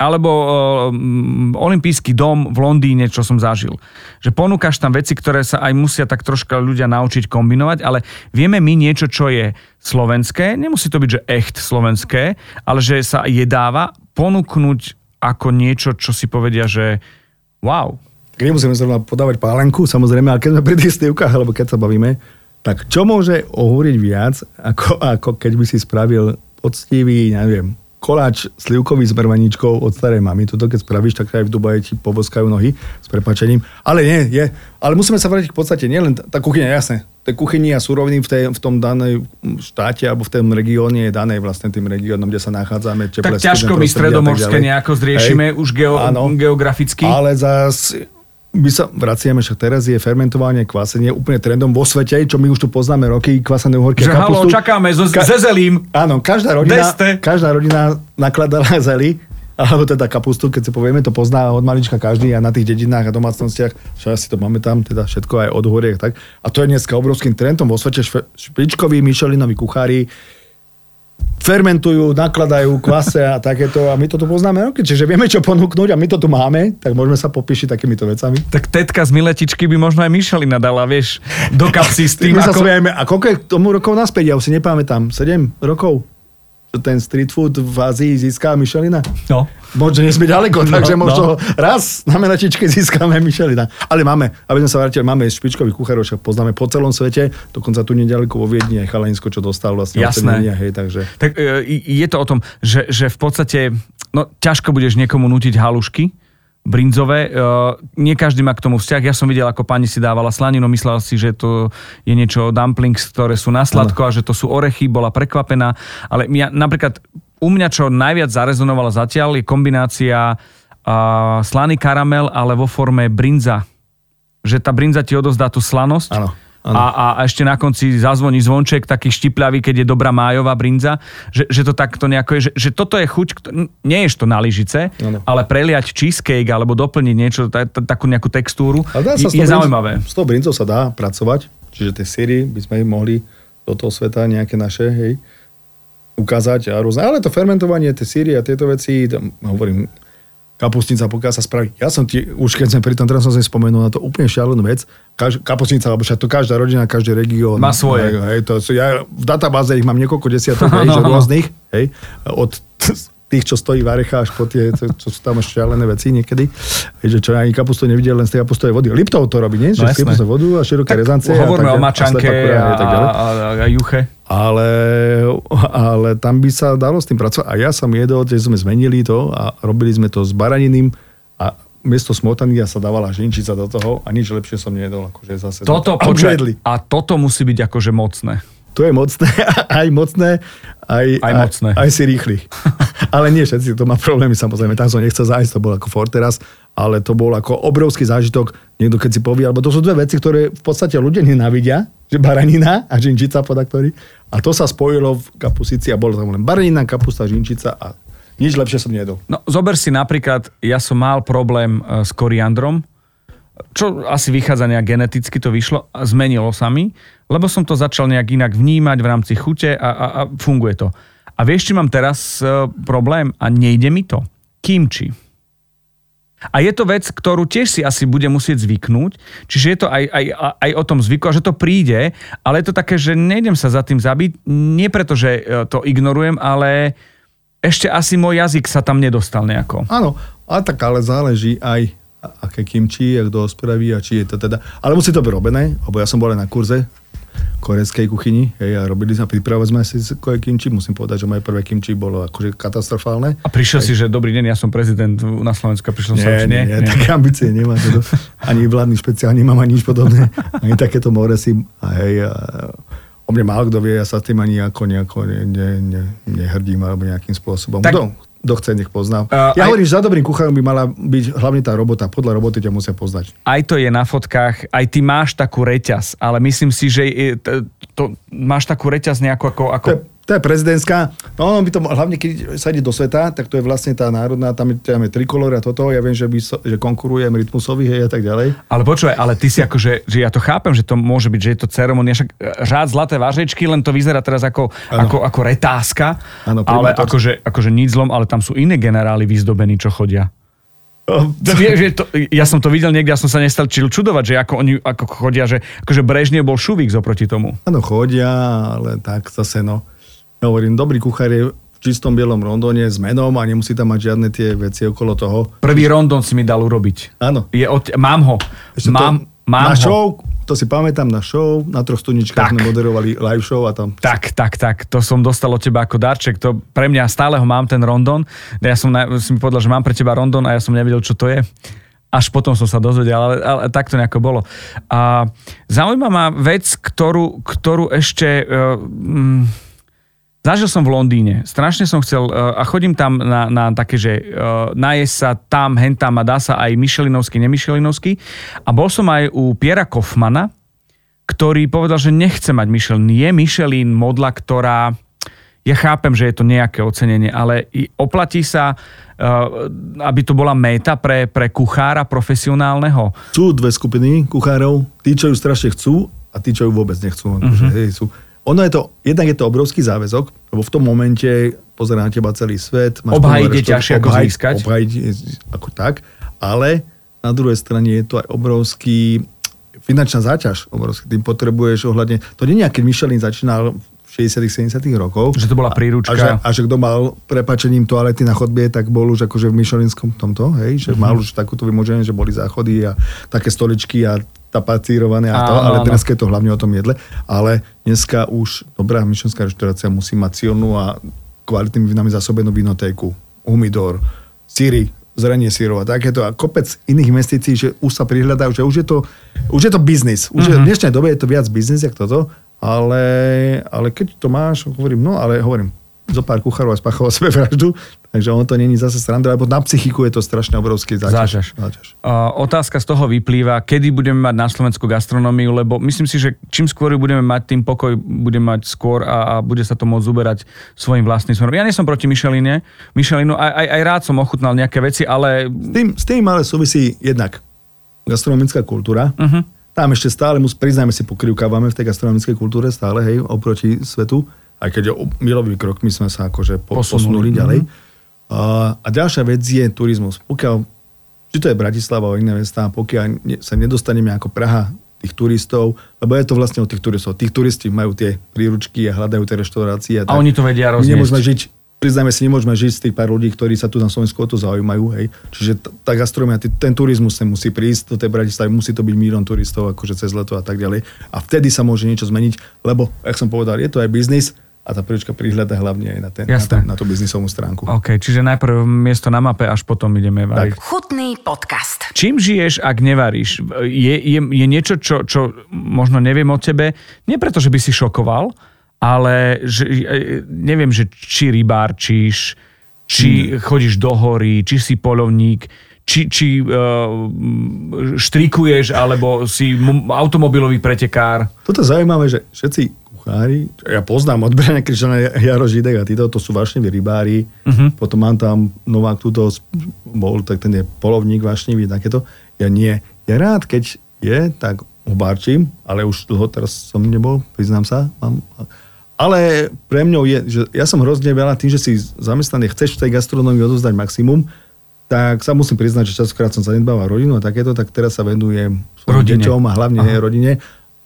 alebo um, olimpijský dom v Londýne, čo som zažil. Že ponúkaš tam veci, ktoré sa aj musia tak troška ľudia naučiť kombinovať, ale vieme my niečo, čo je slovenské, nemusí to byť, že echt slovenské, ale že sa jedáva, ponúknuť ako niečo, čo si povedia, že wow. Nemusíme zrovna podávať pálenku, samozrejme, ale keď sme pri tých stývkach, alebo keď sa bavíme, tak čo môže ohovoriť viac, ako, ako keď by si spravil poctivý, neviem, koláč slivkový s brvaničkou od starej mamy. Toto keď spravíš, tak aj v Dubaji ti poboskajú nohy s prepačením. Ale nie, je. Ale musíme sa vrátiť k podstate, nielen tá, tá kuchyňa, jasné. Tá kuchyni a suroviny v, tej, v tom danej štáte alebo v tom regióne je danej vlastne tým regiónom, kde sa nachádzame. Tak teplé ťažko my tak stredomorské nejako zriešime Hej. už geo, Áno. geograficky. Ale zase my sa vraciame, však teraz je fermentovanie, kvasenie úplne trendom vo svete, čo my už tu poznáme roky, kvasené uhorky Že halo, čakáme so, Ka- zezelím. Áno, každá rodina, Deste. každá rodina nakladala zeli, alebo teda kapustu, keď si povieme, to pozná od malička každý a na tých dedinách a domácnostiach, že asi to máme tam, teda všetko aj od horiek, tak. A to je dneska obrovským trendom vo svete, špičkoví Michelinoví kuchári, fermentujú, nakladajú kvase a takéto a my to tu poznáme roky, čiže vieme čo ponúknuť a my to tu máme, tak môžeme sa popíšiť takýmito vecami. Tak tetka z Miletičky by možno aj Michelina dala, vieš, do kapsy s tým, My sa ako... smiejeme, a koľko je tomu rokov naspäť, ja už si nepamätám, 7 rokov? Ten street food v Ázii získá Michelina? No. Možno nie sme ďaleko, No, takže no. možno raz na menatičke získame Michelina. Ale máme, aby sme sa vrátili, máme špičkových kuchárov, však poznáme po celom svete, dokonca tu nedaleko vo Viedni aj Chalinsko, čo dostal vlastne Jasné. ocenenia, hej, takže... Tak e, je to o tom, že, že v podstate no, ťažko budeš niekomu nutiť halušky brinzové. E, nie každý má k tomu vzťah. Ja som videl, ako pani si dávala slaninu, myslela si, že to je niečo dumplings, ktoré sú na sladko a že to sú orechy, bola prekvapená. Ale ja, napríklad u mňa, čo najviac zarezonovalo zatiaľ, je kombinácia a, slaný karamel, ale vo forme brinza. Že tá brinza ti odozdá tú slanosť. Áno, A, a ešte na konci zazvoní zvonček, taký štipľavý, keď je dobrá májová brinza, že, že to takto nejako je, že, že toto je chuť, nie je to na lyžice, ale preliať cheesecake alebo doplniť niečo, ta, ta, takú nejakú textúru, je, zaujímavé. S tou brinzou sa dá pracovať, čiže tie síry by sme mohli do toho sveta nejaké naše, hej, ukázať a rôzne. Ale to fermentovanie, tie síry a tieto veci, tam, hovorím, kapustnica, pokiaľ sa spraví. Ja som ti, už keď sme pri tom, teraz som si spomenul na to úplne šialenú vec. Kaž, kapustnica, lebo však to každá rodina, každý región. Má svoje. Hej, to, ja v databáze ich mám niekoľko desiatok, hej, že áno. rôznych, hej, od tých, čo stojí varecha, až po tie, čo sú tam šialené veci niekedy. Že čo ani kapustu nevidel len z tej kapustovej vody. Liptov to robí, nie? No Že jasné. z vodu a široké. Hovoríme a o tak, mačanke a, a, tak ďalej. a, a, a juche. Ale, ale tam by sa dalo s tým pracovať. A ja som jedol, že sme zmenili to a robili sme to s baraniným a miesto smotany sa dávala žinčica do toho a nič lepšie som nejedol. Akože zase Toto, a počkaj, jedli. a toto musí byť akože mocné. To je mocné, aj mocné, aj, Aj mocné. aj, aj si rýchly. ale nie všetci, to má problémy samozrejme. Tam som nechcel zájsť, to bolo ako Forteras, ale to bol ako obrovský zážitok, niekto keď si povie, alebo to sú dve veci, ktoré v podstate ľudia nenávidia, že baranina a žinčica podaktory. A to sa spojilo v kapusici a bolo tam len baranina, kapusta, žinčica a nič lepšie som nedol. No, zober si napríklad, ja som mal problém e, s koriandrom, čo asi vychádza nejak geneticky, to vyšlo a zmenilo sa mi, lebo som to začal nejak inak vnímať v rámci chute a, a, a funguje to. A vieš, či mám teraz uh, problém a nejde mi to? Kimči. A je to vec, ktorú tiež si asi bude musieť zvyknúť, čiže je to aj, aj, aj o tom zvyku, a že to príde, ale je to také, že nejdem sa za tým zabiť, nie preto, že e, to ignorujem, ale ešte asi môj jazyk sa tam nedostal nejako. Áno, a tak ale záleží aj aké kimči, jak to spraví a či je to teda... Ale musí to byť robené, lebo ja som bol aj na kurze korejskej kuchyni hej, a robili sme, pripravovali sme si kimči. Musím povedať, že moje prvé kimči bolo akože katastrofálne. A prišiel hej. si, že dobrý deň, ja som prezident na Slovensku a prišiel nie, som nie, nie, nie, také ambície nemám. To, ani vládny špeciál nemám ani nič podobné. Ani takéto more si. A hej, a, o mne málo kto vie, ja sa tým ani nejako, nejako ne, ne, ne, nehrdím alebo nejakým spôsobom. Tak, kto, kto chce, nech pozná. Uh, ja aj... hovorím, že za dobrým kuchárom by mala byť hlavne tá robota. Podľa roboty ťa musia poznať. Aj to je na fotkách, aj ty máš takú reťaz, ale myslím si, že to, to, máš takú reťaz nejako ako... ako... To je to je prezidentská. No by to, hlavne keď sa ide do sveta, tak to je vlastne tá národná, tam je, tam je trikolor a toto, ja viem, že, by so, že konkurujem rytmusovi hej, a tak ďalej. Ale počúvaj, ale ty si akože, že ja to chápem, že to môže byť, že je to ceremonia, však e, řád zlaté vážečky, len to vyzerá teraz ako, ako, ako retáska, ano, ale akože, akože nič zlom, ale tam sú iné generály vyzdobení, čo chodia. Vie, že to, ja som to videl niekde, ja som sa nestal čudovať, že ako oni ako chodia, že akože Brežne bol šuvík zoproti tomu. Áno, chodia, ale tak zase no. Ja hovorím, dobrý kuchár je v čistom bielom rondone s menom a nemusí tam mať žiadne tie veci okolo toho. Prvý rondon si mi dal urobiť. Áno. Je od, mám ho. Ešte mám, to, mám na ho. show, to si pamätám na show, na troch studničkách sme moderovali live show a tam... Tak, tak, tak, to som dostal od teba ako darček, to pre mňa stále ho mám ten rondon. Ja som, si mi povedal, že mám pre teba rondon a ja som nevedel, čo to je. Až potom som sa dozvedel, ale, ale tak to nejako bolo. A zaujímavá ma vec, ktorú, ktorú ešte... Uh, Zažil som v Londýne, strašne som chcel uh, a chodím tam na, na také, že uh, najesť sa tam, hen tam a dá sa aj Michelinovský, nemyšelinovský. A bol som aj u Piera Kaufmana, ktorý povedal, že nechce mať Michelin. Je Michelin modla, ktorá, ja chápem, že je to nejaké ocenenie, ale oplatí sa, uh, aby to bola meta pre, pre kuchára profesionálneho. Sú dve skupiny kuchárov, tí, čo ju strašne chcú a tí, čo ju vôbec nechcú. Uh-huh. hej, sú ono je to, jednak je to obrovský záväzok, lebo v tom momente pozerá na teba celý svet. Obhajiť je ťažšie ako získať. Obhajiť ako tak, ale na druhej strane je to aj obrovský finančná záťaž. Obrovský. Tým potrebuješ ohľadne... To nie je nejaký Michelin začínal v 60 70 rokov. Že to bola príručka. A, že, a že kto mal prepačením toalety na chodbie, tak bol už akože v Michelinskom tomto, hej, že mm-hmm. mal už takúto vymoženie, že boli záchody a také stoličky a tapacírované a to, áno, ale dnes je to hlavne o tom jedle. Ale dneska už dobrá myšlenská reštaurácia musí mať silnú a kvalitnými vínami zasobenú vinotéku, humidor, síry, zrenie sírov a takéto a kopec iných investícií, že už sa prihľadajú, že už je to, už je to biznis. Už mm-hmm. v dnešnej dobe je to viac biznis, jak toto, ale, ale keď to máš, hovorím, no ale hovorím, zo pár kuchárov a spáchalo sebe vraždu, takže on to není zase sranda, lebo na psychiku je to strašne obrovský záťaž. záťaž. záťaž. Uh, otázka z toho vyplýva, kedy budeme mať na Slovensku gastronómiu, lebo myslím si, že čím skôr budeme mať, tým pokoj budeme mať skôr a, a bude sa to môcť uberať svojim vlastným smerom. Ja nie som proti Micheline, Michelinu, aj, aj, aj rád som ochutnal nejaké veci, ale... S tým, s tým ale súvisí jednak gastronomická kultúra, uh-huh. tam ešte stále, priznajme si, pokrivkávame v tej gastronomickej kultúre stále, hej, oproti svetu aj keď milovými krokmi sme sa akože po, posunuli, posunuli ďalej. Mm-hmm. A, ďalšia vec je turizmus. Pokiaľ, či to je Bratislava alebo iné mesta, pokiaľ sa nedostaneme ako Praha tých turistov, lebo je to vlastne od tých turistov. Tých turisti majú tie príručky a hľadajú tie reštaurácie. A, a oni to vedia rozniesť. Nemôžeme žiť priznáme si, nemôžeme žiť z tých pár ľudí, ktorí sa tu na Slovensku o to zaujímajú. Hej. Čiže tá gastronomia, ten turizmus sa musí prísť do tej Bratislavy, musí to byť milión turistov akože cez leto a tak ďalej. A vtedy sa môže niečo zmeniť, lebo, jak som povedal, je to aj biznis, a tá príručka prihľada hlavne aj na, ten, na, ten, na tú biznisovú stránku. OK, čiže najprv miesto na mape, až potom ideme variť. Tak. Chutný podcast. Čím žiješ, ak nevaríš? Je, je, je niečo, čo, čo možno neviem o tebe, nie preto, že by si šokoval, ale že, neviem, že či rybárčíš, či hmm. chodíš do hory, či si polovník, či, či uh, štrikuješ, alebo si m- automobilový pretekár. Toto je zaujímavé, že všetci kuchári, ja poznám od Brania Krišana Jaro Židek a títo, to sú vášniví rybári, uh-huh. potom mám tam Novák túto, bol, tak ten je polovník vášnivý, takéto. Ja nie. Ja rád, keď je, tak obárčim, ale už dlho teraz som nebol, priznám sa. Mám, ale pre mňou je, že ja som hrozne veľa tým, že si zamestnaný, chceš v tej gastronómii odozdať maximum, tak sa musím priznať, že častokrát som zanedbával rodinu a takéto, tak teraz sa venujem svojim deťom a hlavne Aha. rodine,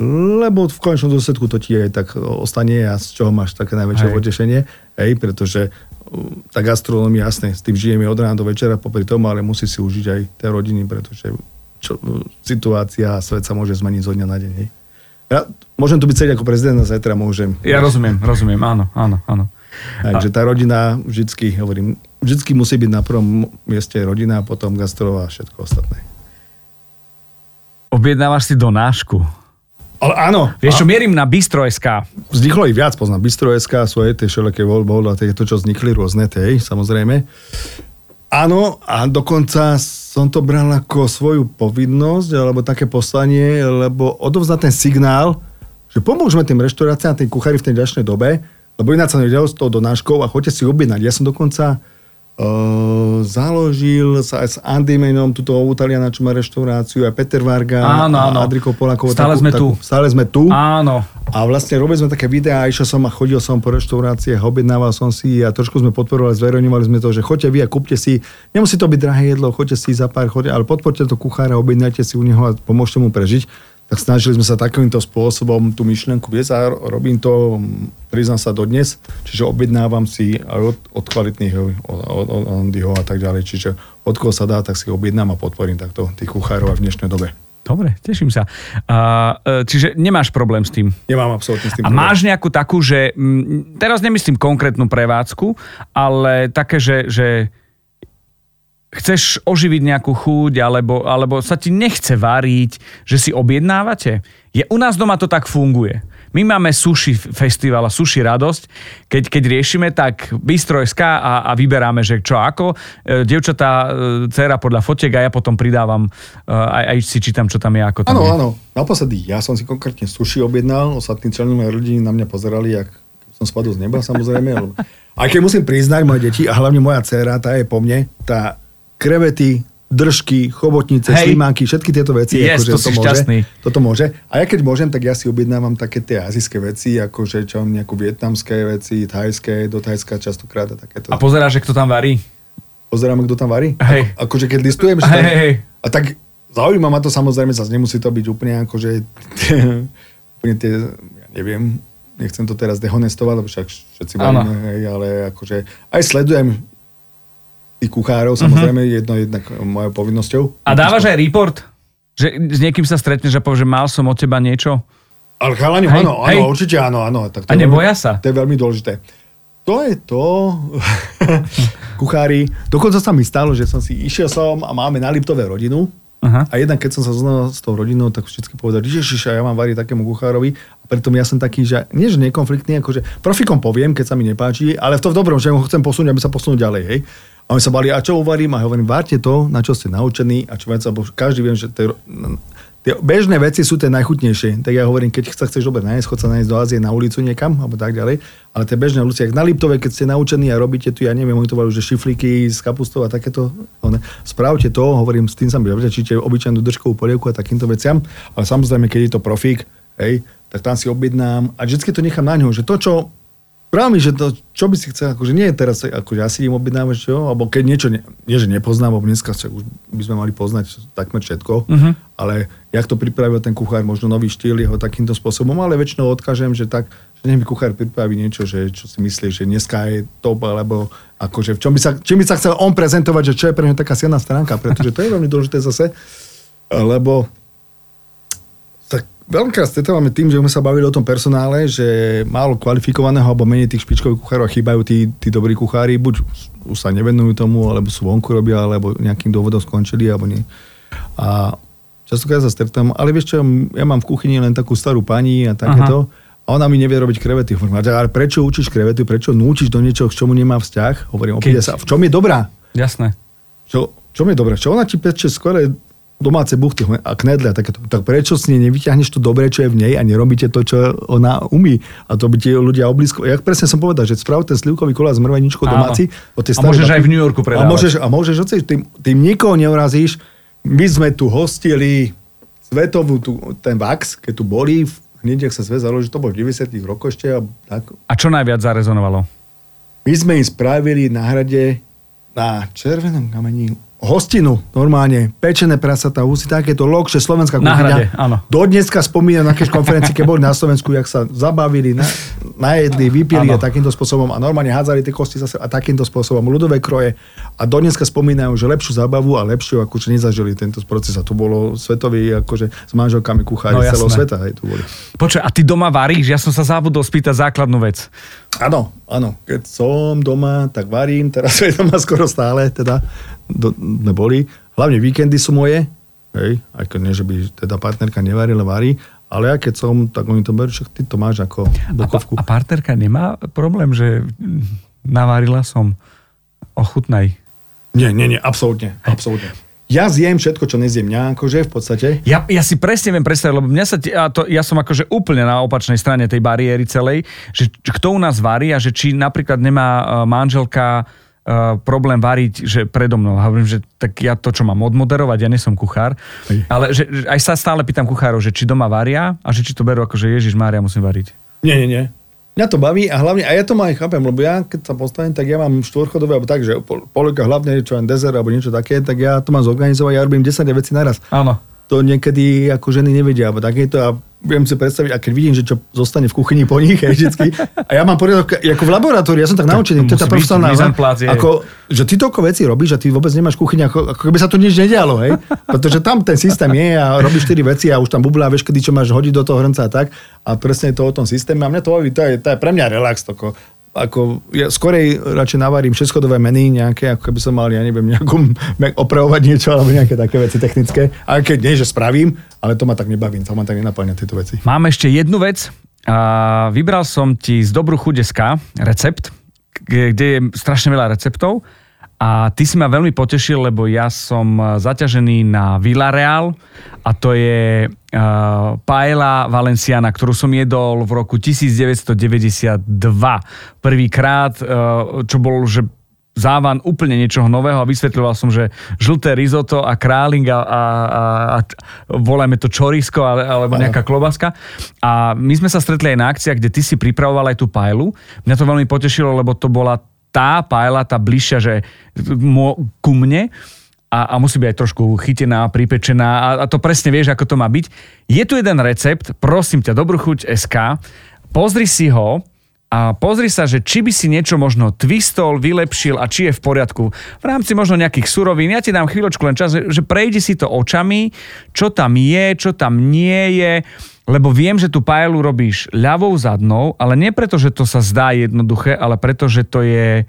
lebo v konečnom dôsledku to ti aj tak ostane a z čoho máš také najväčšie potešenie, hej, pretože uh, tá gastronómia, jasne, s tým žijeme od rána do večera popri tom, ale musí si užiť aj tie rodiny, pretože čo, situácia a svet sa môže zmeniť zo dňa na deň, hej. Ja môžem tu byť celý ako prezident a zajtra môžem. Ja rozumiem, rozumiem, áno, áno, áno. Takže tá rodina vždycky, hovorím, vždycky musí byť na prvom mieste rodina a potom gastro a všetko ostatné. Objednávaš si donášku. Ale áno. Vieš čo, mierim na Bistro.sk. Vzniklo ich viac, poznám. Bistro.sk aj tie všelijaké voľby, a to, čo vznikli rôzne, tej, samozrejme. Áno, a dokonca som to bral ako svoju povinnosť, alebo také poslanie, lebo odovzdať ten signál, že pomôžeme tým reštauráciám, tým kuchári v tej ďačnej dobe, lebo ináč sa nevedel s tou donáškou a choďte si objednať. Ja som dokonca Uh, založil sa aj s Andy Menom, túto Taliana, čo má reštauráciu, aj Peter Varga áno, áno. Adriko Polakov. Stále takú, sme takú, tu. Stále sme tu. Áno. A vlastne robili sme také videá, išiel som a chodil som po reštauráciách, objednával som si a trošku sme podporovali, zverejňovali sme to, že choďte vy a kúpte si, nemusí to byť drahé jedlo, choďte si za pár, choďte, ale podporte to kuchára, objednajte si u neho a pomôžte mu prežiť tak snažili sme sa takýmto spôsobom tú myšlienku viesť a robím to, priznám sa dodnes, čiže objednávam si aj od, od kvalitných od, od, od a tak ďalej, čiže od koho sa dá, tak si objednám a podporím takto tých kuchárov aj v dnešnej dobe. Dobre, teším sa. E, čiže nemáš problém s tým? Nemám absolútne s tým A problém. máš nejakú takú, že teraz nemyslím konkrétnu prevádzku, ale také, že, že chceš oživiť nejakú chuť, alebo, alebo sa ti nechce variť, že si objednávate. Je, u nás doma to tak funguje. My máme sushi festival a sushi radosť. Keď, keď riešime, tak Bistro.sk a, a vyberáme, že čo ako. E, Devčatá, e, dcera podľa fotiek a ja potom pridávam, e, aj, aj si čítam, čo tam je, ako tam Áno, áno. Naposledy ja som si konkrétne sushi objednal, ostatní členovia rodiny na mňa pozerali, ak som spadol z neba, samozrejme. Aj keď musím priznať, moje deti a hlavne moja dcera, tá je po mne, tá krevety, držky, chobotnice, Hej. slimáky, všetky tieto veci. Yes, akože to, to môže, šťastný. Toto môže. A ja keď môžem, tak ja si objednávam také tie azijské veci, akože čo mám nejakú vietnamské veci, thajské, do Thajska častokrát a takéto. A pozeráš, že kto tam varí? Pozerám, kto tam varí? Hej. Ako, akože keď listujem, že tam, hej. A tak zaujíma ma to samozrejme, zase nemusí to byť úplne akože úplne tie, ja neviem, nechcem to teraz dehonestovať, lebo však všetci hej, ale akože aj sledujem tých kuchárov, mhm. samozrejme, uh-huh. jedno jednak mojou povinnosťou. A dávaš aj report? Že s niekým sa stretneš a povie, že mal som od teba niečo? Ale chalani, áno, áno, určite áno, áno. Tak to a neboja veľmi, sa? To je veľmi dôležité. To je to, kuchári. Dokonca sa mi stalo, že som si išiel som a máme na Liptové rodinu. Aha. A jednak keď som sa zoznal s tou rodinou, tak vždy povedal, že ja mám variť takému kuchárovi. A preto ja som taký, že nie že nekonfliktný, akože profikom poviem, keď sa mi nepáči, ale v to v dobrom, že ho chcem posunúť, aby sa posunul ďalej. Hej. A oni sa bali, a čo uvarím? A hovorím, várte to, na čo ste naučení a čo viac, každý viem, že tie, bežné veci sú tie najchutnejšie. Tak ja hovorím, keď sa chceš dobre nájsť, chod sa nájsť do Ázie na ulicu niekam, alebo tak ďalej. Ale tie bežné ak na Liptove, keď ste naučení a robíte tu, ja neviem, oni to že šiflíky s kapustou a takéto, ne, správte to, hovorím, s tým sa mi čiže obyčajnú držkovú polievku a takýmto veciam. Ale samozrejme, keď je to profík, hej, tak tam si objednám a vždy to nechám na ňo, že to, čo Práve že to, čo by si chcel, akože nie je teraz, akože ja si idem objednávať, čo, alebo keď niečo, nie, nie že nepoznám, alebo dneska už by sme mali poznať takmer všetko, uh-huh. ale jak to pripravil ten kuchár, možno nový štýl jeho takýmto spôsobom, ale väčšinou odkážem, že tak, že nech mi kuchár pripraví niečo, že čo si myslí, že dneska je top, alebo akože v čom by sa, čím by sa chcel on prezentovať, že čo je pre neho taká silná stránka, pretože to je veľmi dôležité zase, lebo Veľká stretávame tým, že sme sa bavili o tom personále, že málo kvalifikovaného alebo menej tých špičkových kuchárov a chýbajú tí, tí dobrí kuchári, buď už sa nevenujú tomu, alebo sú vonku robia, alebo nejakým dôvodom skončili, alebo nie. A častokrát sa stretám, ale vieš čo, ja mám v kuchyni len takú starú pani a takéto, Aha. a ona mi nevie robiť krevety. Hovorím, ale prečo učíš krevety, prečo núčiš do niečoho, k čomu nemá vzťah? Hovorím, Keď... sa, v čom je dobrá? Jasné. Čo, čo mi je dobre, čo ona ti peče skvelé domáce buchty a knedle, tak, tak prečo si nevyťahneš to dobré, čo je v nej a nerobíte to, čo ona umí. A to by ti ľudia oblízko... Jak presne som povedal, že sprav ten slivkový kola s mrveničkou domáci. A môžeš aj v New Yorku predávať. A môžeš, a môžeš tým, tým nikoho neurazíš. My sme tu hostili svetovú, tu, ten VAX, keď tu boli, hneď, ak sa svet založil, to bol v 90 rokoch ešte. A, tak. a čo najviac zarezonovalo? My sme im spravili na hrade na červenom kamení hostinu, normálne, pečené prasatá, husy, takéto lokše, slovenská kuchyňa. Na hrade, áno. Do dneska spomínam na keď konferencii, keď boli na Slovensku, jak sa zabavili, na, najedli, vypili a takýmto spôsobom a normálne hádzali tie kosti zase a takýmto spôsobom ľudové kroje. A do dneska spomínajú, že lepšiu zábavu a lepšiu, akože nezažili tento proces. A to bolo svetový, akože s manželkami kuchári no, celého sveta. Hej, tu boli. Počuj, a ty doma varíš? Ja som sa zabudol spýtať základnú vec. Áno, áno. Keď som doma, tak varím. Teraz som doma skoro stále, teda do, neboli. Hlavne víkendy sú moje, hej, keď nie, že by teda partnerka nevarila, varí, ale ja keď som, tak oni to berú, však ty to máš ako bokovku. A, a partnerka nemá problém, že navarila som ochutnaj. Nie, nie, nie, absolútne, absolútne. Ja zjem všetko, čo nezjem mňa, akože v podstate. Ja, ja si presne viem predstaviť, lebo mňa sa, ja, to, ja som akože úplne na opačnej strane tej bariéry celej, že kto u nás varí a že či napríklad nemá e, manželka uh, problém variť, že predo mnou. Hovorím, že tak ja to, čo mám odmoderovať, ja nie som kuchár, ale že, že aj sa stále pýtam kuchárov, že či doma varia a že či to berú ako, že Ježiš Mária musím variť. Nie, nie, nie. Mňa to baví a hlavne, a ja to aj chápem, lebo ja keď sa postavím, tak ja mám štvorchodové, alebo tak, že polika hlavne, čo len dezert alebo niečo také, tak ja to mám zorganizovať, ja robím 10 vecí naraz. Áno. To niekedy ako ženy nevedia, alebo takéto a viem si predstaviť, a keď vidím, že čo zostane v kuchyni po nich, aj vždycky, a ja mám poriadok, ako v laboratóriu, ja som tak naučený, to je tá profesionálna, ako, že ty toľko vecí robíš a ty vôbec nemáš kuchyň, ako, ako keby sa tu nič nedialo, hej? Pretože tam ten systém je a robíš 4 veci a už tam bublá, vieš, kedy čo máš hodiť do toho hrnca a tak. A presne je to o tom systéme. A mňa to to je, to je pre mňa relax, toko ako ja skorej radšej navarím šeschodové meny nejaké, ako keby som mal, ja neviem, nejakú opravovať niečo alebo nejaké také veci technické. A keď nie, že spravím, ale to ma tak nebaví, to ma tak nenaplňa tieto veci. Mám ešte jednu vec. A vybral som ti z Dobru chudeska recept, kde je strašne veľa receptov a ty si ma veľmi potešil, lebo ja som zaťažený na Villarreal a to je uh, paella valenciana, ktorú som jedol v roku 1992. Prvýkrát, uh, čo bol, že závan úplne niečoho nového a vysvetľoval som, že žlté risotto a králing a, a, a, a voláme to čorisko alebo nejaká klobaska. A my sme sa stretli aj na akciách, kde ty si pripravoval aj tú pajlu. Mňa to veľmi potešilo, lebo to bola tá pajla, tá bližšia, že ku mne a, a musí byť aj trošku chytená, pripečená a, a to presne vieš, ako to má byť. Je tu jeden recept, prosím ťa, Dobrú chuť SK, pozri si ho a pozri sa, že či by si niečo možno twistol, vylepšil a či je v poriadku. V rámci možno nejakých surovín, ja ti dám chvíľočku len čas, že prejdi si to očami, čo tam je, čo tam nie je, lebo viem, že tú paelu robíš ľavou zadnou, ale nie preto, že to sa zdá jednoduché, ale preto, že to je,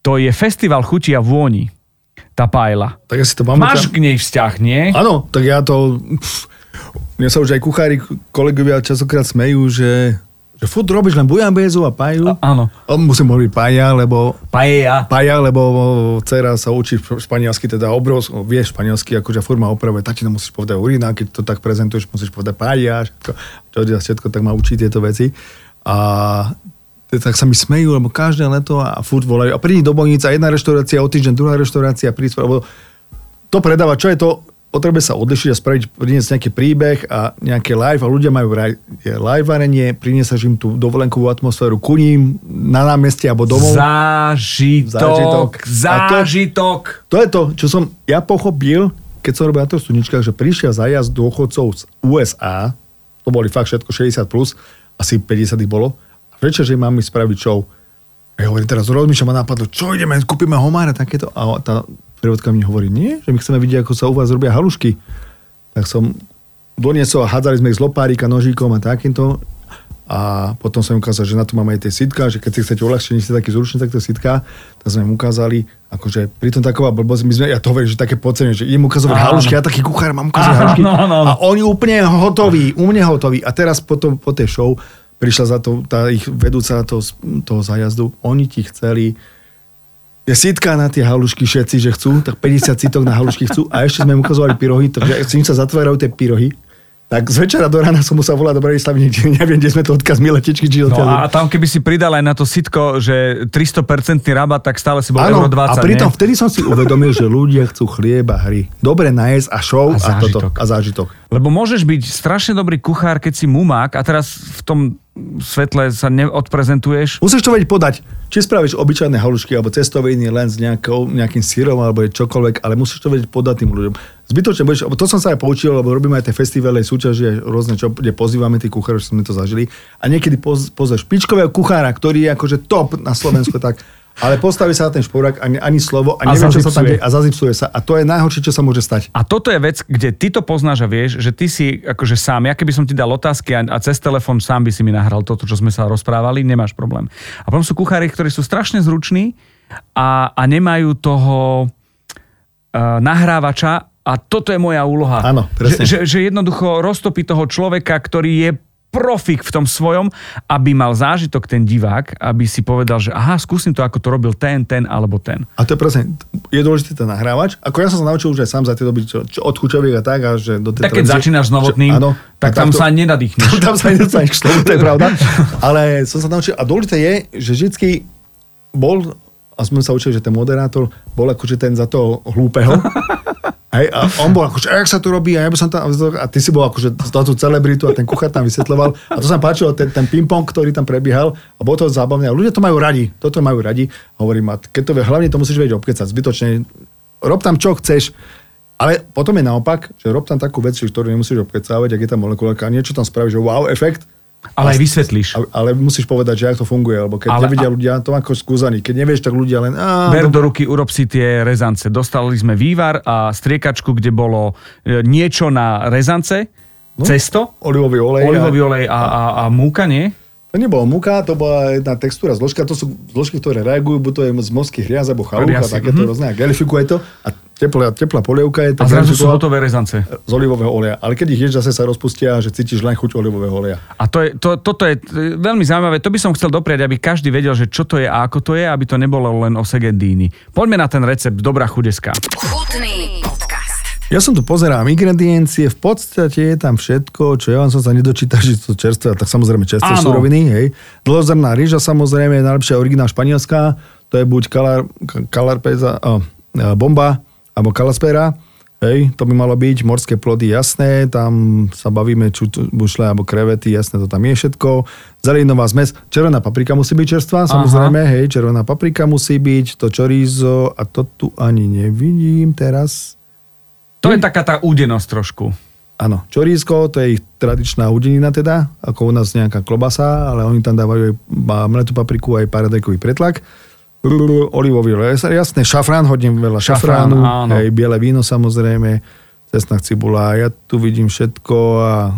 to je festival chuti a vôni. Tá paela. Tak ja si to mám. Máš k nej vzťah, nie? Áno, tak ja to... Mne sa už aj kuchári, kolegovia časokrát smejú, že že furt robíš len bujambezu a páju. áno. Musím hovoriť pája, lebo... Paella. Pája, lebo dcera sa učí španielsky, teda obrovsk, vie španielsky, akože forma opravuje, tatino musíš povedať urina, keď to tak prezentuješ, musíš povedať pája, všetko, čo všetko, tak ma učí tieto veci. A tak sa mi smejú, lebo každé leto a furt volajú. A prídi do Bojnica, jedna reštaurácia, o týždeň druhá reštaurácia, prísť, lebo to predáva, čo je to, potrebuje sa odlišiť a spraviť, priniesť nejaký príbeh a nejaké live a ľudia majú live varenie, priniesať im tú dovolenkovú atmosféru ku ním na námestie alebo domov. Zážitok, zážitok. zážitok. To, to je to, čo som ja pochopil, keď som robil na tých studničkách, že prišiel zajazd dôchodcov z USA, to boli fakt všetko 60+, plus, asi 50 ich bolo, a večer, že mám spraviť show. A ja hovorím, teraz rozmýšľam a napadlo, čo ideme, kúpime homára, takéto. A tá Prevodka mi hovorí, nie, že my chceme vidieť, ako sa u vás robia halušky. Tak som doniesol a hádzali sme ich z lopárika, nožíkom a takýmto. A potom som im ukázal, že na to máme aj tie sitka, že keď si chcete uľahčiť, nie ste taký zručný, tak to sitka. Tak sme im ukázali, akože pritom taková blbosť, my sme, ja to hovorím, že také podcené, že im ukazovať halušky, ja taký kuchár mám ukázať halušky. A oni úplne hotoví, u mne hotoví. A teraz potom po tej show prišla za to tá ich vedúca toho, toho zajazdu, oni ti chceli je sítka na tie halušky všetci, že chcú, tak 50 sítok na halušky chcú a ešte sme im ukazovali pyrohy, takže s ním sa zatvárajú tie pyrohy tak z večera do rána som musel volať do Bratislavy, neviem, kde sme to odkazmi letečky, či no a tam keby si pridal aj na to sitko, že 300% rabat, tak stále si bol ano, euro 20, a pritom nie? vtedy som si uvedomil, že ľudia chcú chlieb a hry. Dobre najesť a show a, a, toto, a zážitok. Lebo môžeš byť strašne dobrý kuchár, keď si mumák a teraz v tom svetle sa neodprezentuješ. Musíš to vedieť podať. Či spravíš obyčajné halušky alebo cestoviny len s nejakou, nejakým sírom alebo čokoľvek, ale musíš to vedieť podať tým ľuďom. Zbytočne budeš, to som sa aj poučil, lebo robíme aj tie festivály, súťaže, rôzne, čo, kde pozývame tých kuchárov, že sme to zažili. A niekedy poz, pozrieš špičkového kuchára, ktorý je akože top na Slovensku, tak ale postaví sa na ten šporák ani, ani slovo a, a nevie, čo sa tam deje a zazipsuje sa. A to je najhoršie, čo sa môže stať. A toto je vec, kde ty to poznáš a vieš, že ty si akože sám, ja keby som ti dal otázky a, a cez telefón sám by si mi nahral toto, čo sme sa rozprávali, nemáš problém. A potom sú kuchári, ktorí sú strašne zruční a, a nemajú toho uh, nahrávača a toto je moja úloha. Áno, presne. Že, že, že jednoducho roztopí toho človeka, ktorý je profik v tom svojom, aby mal zážitok ten divák, aby si povedal, že aha, skúsim to, ako to robil ten, ten alebo ten. A to je presne, je dôležitý ten nahrávač. Ako ja som sa naučil už aj sám za tie doby, čo, čo od chučoviek a tak, a že do tej Tak keď začínaš s novotným, čo, áno, tak, tam, to, sa nenadýchneš. Tam sa nedostaneš k slovu, to je pravda. Ale som sa naučil, a dôležité je, že vždycky bol, a sme sa učili, že ten moderátor bol akože ten za toho hlúpeho, Hej, a on bol akože, jak sa to robí, a ja by som tam, a ty si bol akože tú celebritu a ten kuchár tam vysvetľoval. A to sa páčilo, ten, ten ping-pong, ktorý tam prebiehal a bolo to zábavné. A ľudia to majú radi, toto majú radi. Hovorím, a keď to vie, hlavne to musíš vedieť obkecať, zbytočne. Rob tam čo chceš, ale potom je naopak, že rob tam takú vec, ktorú nemusíš obkecávať, ak je tam molekulárka niečo tam spravíš, že wow, efekt, ale aj vysvetlíš. Ale musíš povedať, že ako to funguje, alebo keď ale, nevidia ľudia, to ako skúzaní. Keď nevieš, tak ľudia len... Á, Ber do ruky, urob si tie rezance. Dostali sme vývar a striekačku, kde bolo e, niečo na rezance, no, cesto, olivový olej, olivový olej a, a, a múka, nie? To nebola múka, to bola jedna textúra zložka, to sú zložky, ktoré reagujú, buď to je z morských hriaz alebo chalúch a takéto mm-hmm. rôzne, a gelifikuje to a teplá, teplá polievka je... A zrazu sú hotové rezance. Z olivového oleja. Ale keď ich ješ, zase sa rozpustia, že cítiš len chuť olivového oleja. A to je, to, toto je veľmi zaujímavé. To by som chcel dopriať, aby každý vedel, že čo to je a ako to je, aby to nebolo len o segedíny. Poďme na ten recept Dobrá chudeska. Chutný ja som tu pozeral ingrediencie, v podstate je tam všetko, čo ja vám som sa nedočítal, že to čerstvé, tak samozrejme čerstvé Áno. suroviny, hej. Dlhozrná rýža samozrejme, najlepšia originál španielská, to je buď kalar, kalarpeza, oh, bomba, alebo kalaspera, hej, to by malo byť, morské plody jasné, tam sa bavíme bušle alebo krevety, jasné, to tam je všetko. Zeleninová zmes, červená paprika musí byť čerstvá, samozrejme, Aha. hej, červená paprika musí byť, to chorizo, a to tu ani nevidím teraz. To je taká tá údenosť trošku. Áno, čorísko, to je ich tradičná údenina teda, ako u nás nejaká klobasa, ale oni tam dávajú aj mletú papriku, aj paradajkový pretlak. Olivový les, jasné, šafrán, hodím veľa šafránu, šafrán, aj biele víno samozrejme, cestná cibula, ja tu vidím všetko a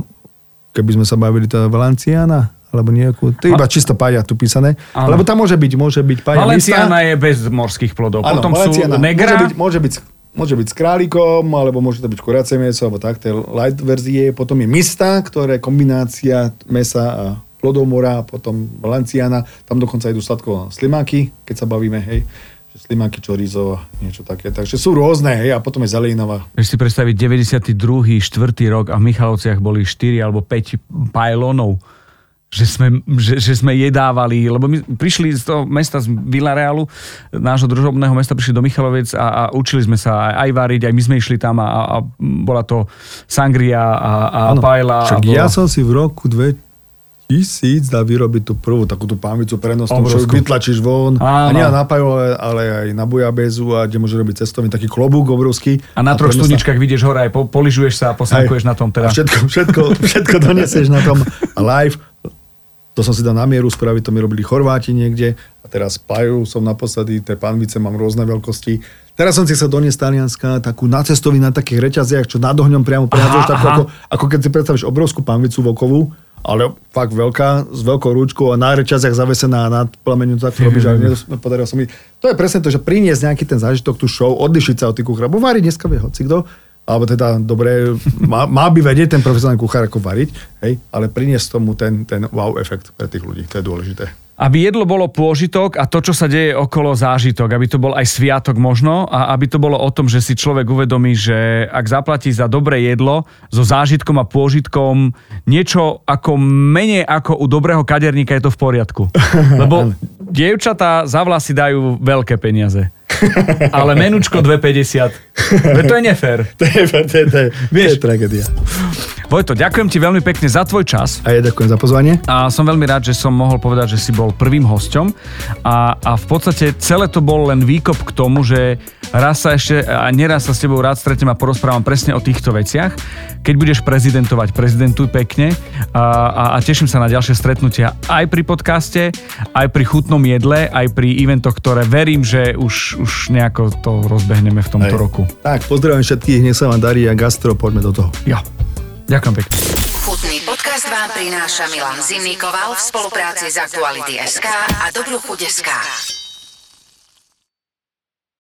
keby sme sa bavili to Valenciana, alebo nejakú, to je iba čisto pája tu písané, ano. lebo tam môže byť, môže byť pája Valenciana je bez morských plodov, ano, potom Valenciana, sú negra. Môže byť, môže byť Môže byť s králikom, alebo môže to byť kuracie meso, alebo tak, to je light verzie. Potom je mista, ktoré je kombinácia mesa a plodov mora, potom Valenciana, tam dokonca idú sladko slimáky, keď sa bavíme, hej že slimáky, chorizo, niečo také. Takže sú rôzne, hej, a potom je zeleninová. Vieš si predstaviť 92. 4. rok a v Michalovciach boli 4 alebo 5 pajlonov že sme, že, že sme jedávali, lebo my prišli z toho mesta z Villarealu, nášho družobného mesta, prišli do Michalovec a, a učili sme sa aj, aj variť, aj my sme išli tam a, a bola to sangria a, a ano, paella. Však a bola... ja som si v roku 2000 dal vyrobiť tú prvú takúto pánvicu prenosnú, čo vytlačíš von. Áno. A nie na napaju, ale, ale aj na bujabezu a kde môže robiť cestovný taký klobúk obrovský. A na troch studničkách vidíš hore aj po, poližuješ sa a posankuješ na tom teda. A všetko, všetko, všetko donesieš na tom live to som si dal na mieru spraviť, to mi robili Chorváti niekde a teraz pajú som naposledy, tie panvice mám rôzne veľkosti. Teraz som si sa doniesť Talianska takú na cestovi na takých reťaziach, čo nad ohňom priamo prehádzaš, ako, ako keď si predstavíš obrovskú panvicu vokovú, ale fakt veľká, s veľkou rúčkou a na reťaziach zavesená nad plameniu, tak robíš, ale nepodarilo sa mi. To je presne to, že priniesť nejaký ten zážitok, tú show, odlišiť sa od tých kuchárov. Bo varí dneska vie hoci kto, alebo teda dobre, má, má by vedieť ten profesionálny kuchár, ako variť, hej, ale priniesť tomu ten, ten wow efekt pre tých ľudí, to je dôležité. aby jedlo bolo pôžitok a to, čo sa deje okolo zážitok, aby to bol aj sviatok možno a aby to bolo o tom, že si človek uvedomí, že ak zaplatí za dobré jedlo so zážitkom a pôžitkom niečo ako menej ako u dobrého kaderníka je to v poriadku. Lebo dievčatá za vlasy dajú veľké peniaze. Ale menučko 2,50. To je nefér. To je, to je, to je, Vieš, to je tragédia. Vojto, ďakujem ti veľmi pekne za tvoj čas. A ja ďakujem za pozvanie. A som veľmi rád, že som mohol povedať, že si bol prvým hosťom. A, a v podstate celé to bol len výkop k tomu, že raz sa ešte a neraz sa s tebou rád stretnem a porozprávam presne o týchto veciach. Keď budeš prezidentovať, prezidentuj pekne a, a, a teším sa na ďalšie stretnutia aj pri podcaste, aj pri chutnom jedle, aj pri eventoch, ktoré verím, že už, už nejako to rozbehneme v tomto Hej. roku. Tak, pozdravím všetkých, nech sa vám darí a gastro, poďme do toho. Ja. Ďakujem pekne. Chutný podcast vám prináša Milan Zimnikoval v spolupráci s Aktuality.sk a Dobrú chuť.sk.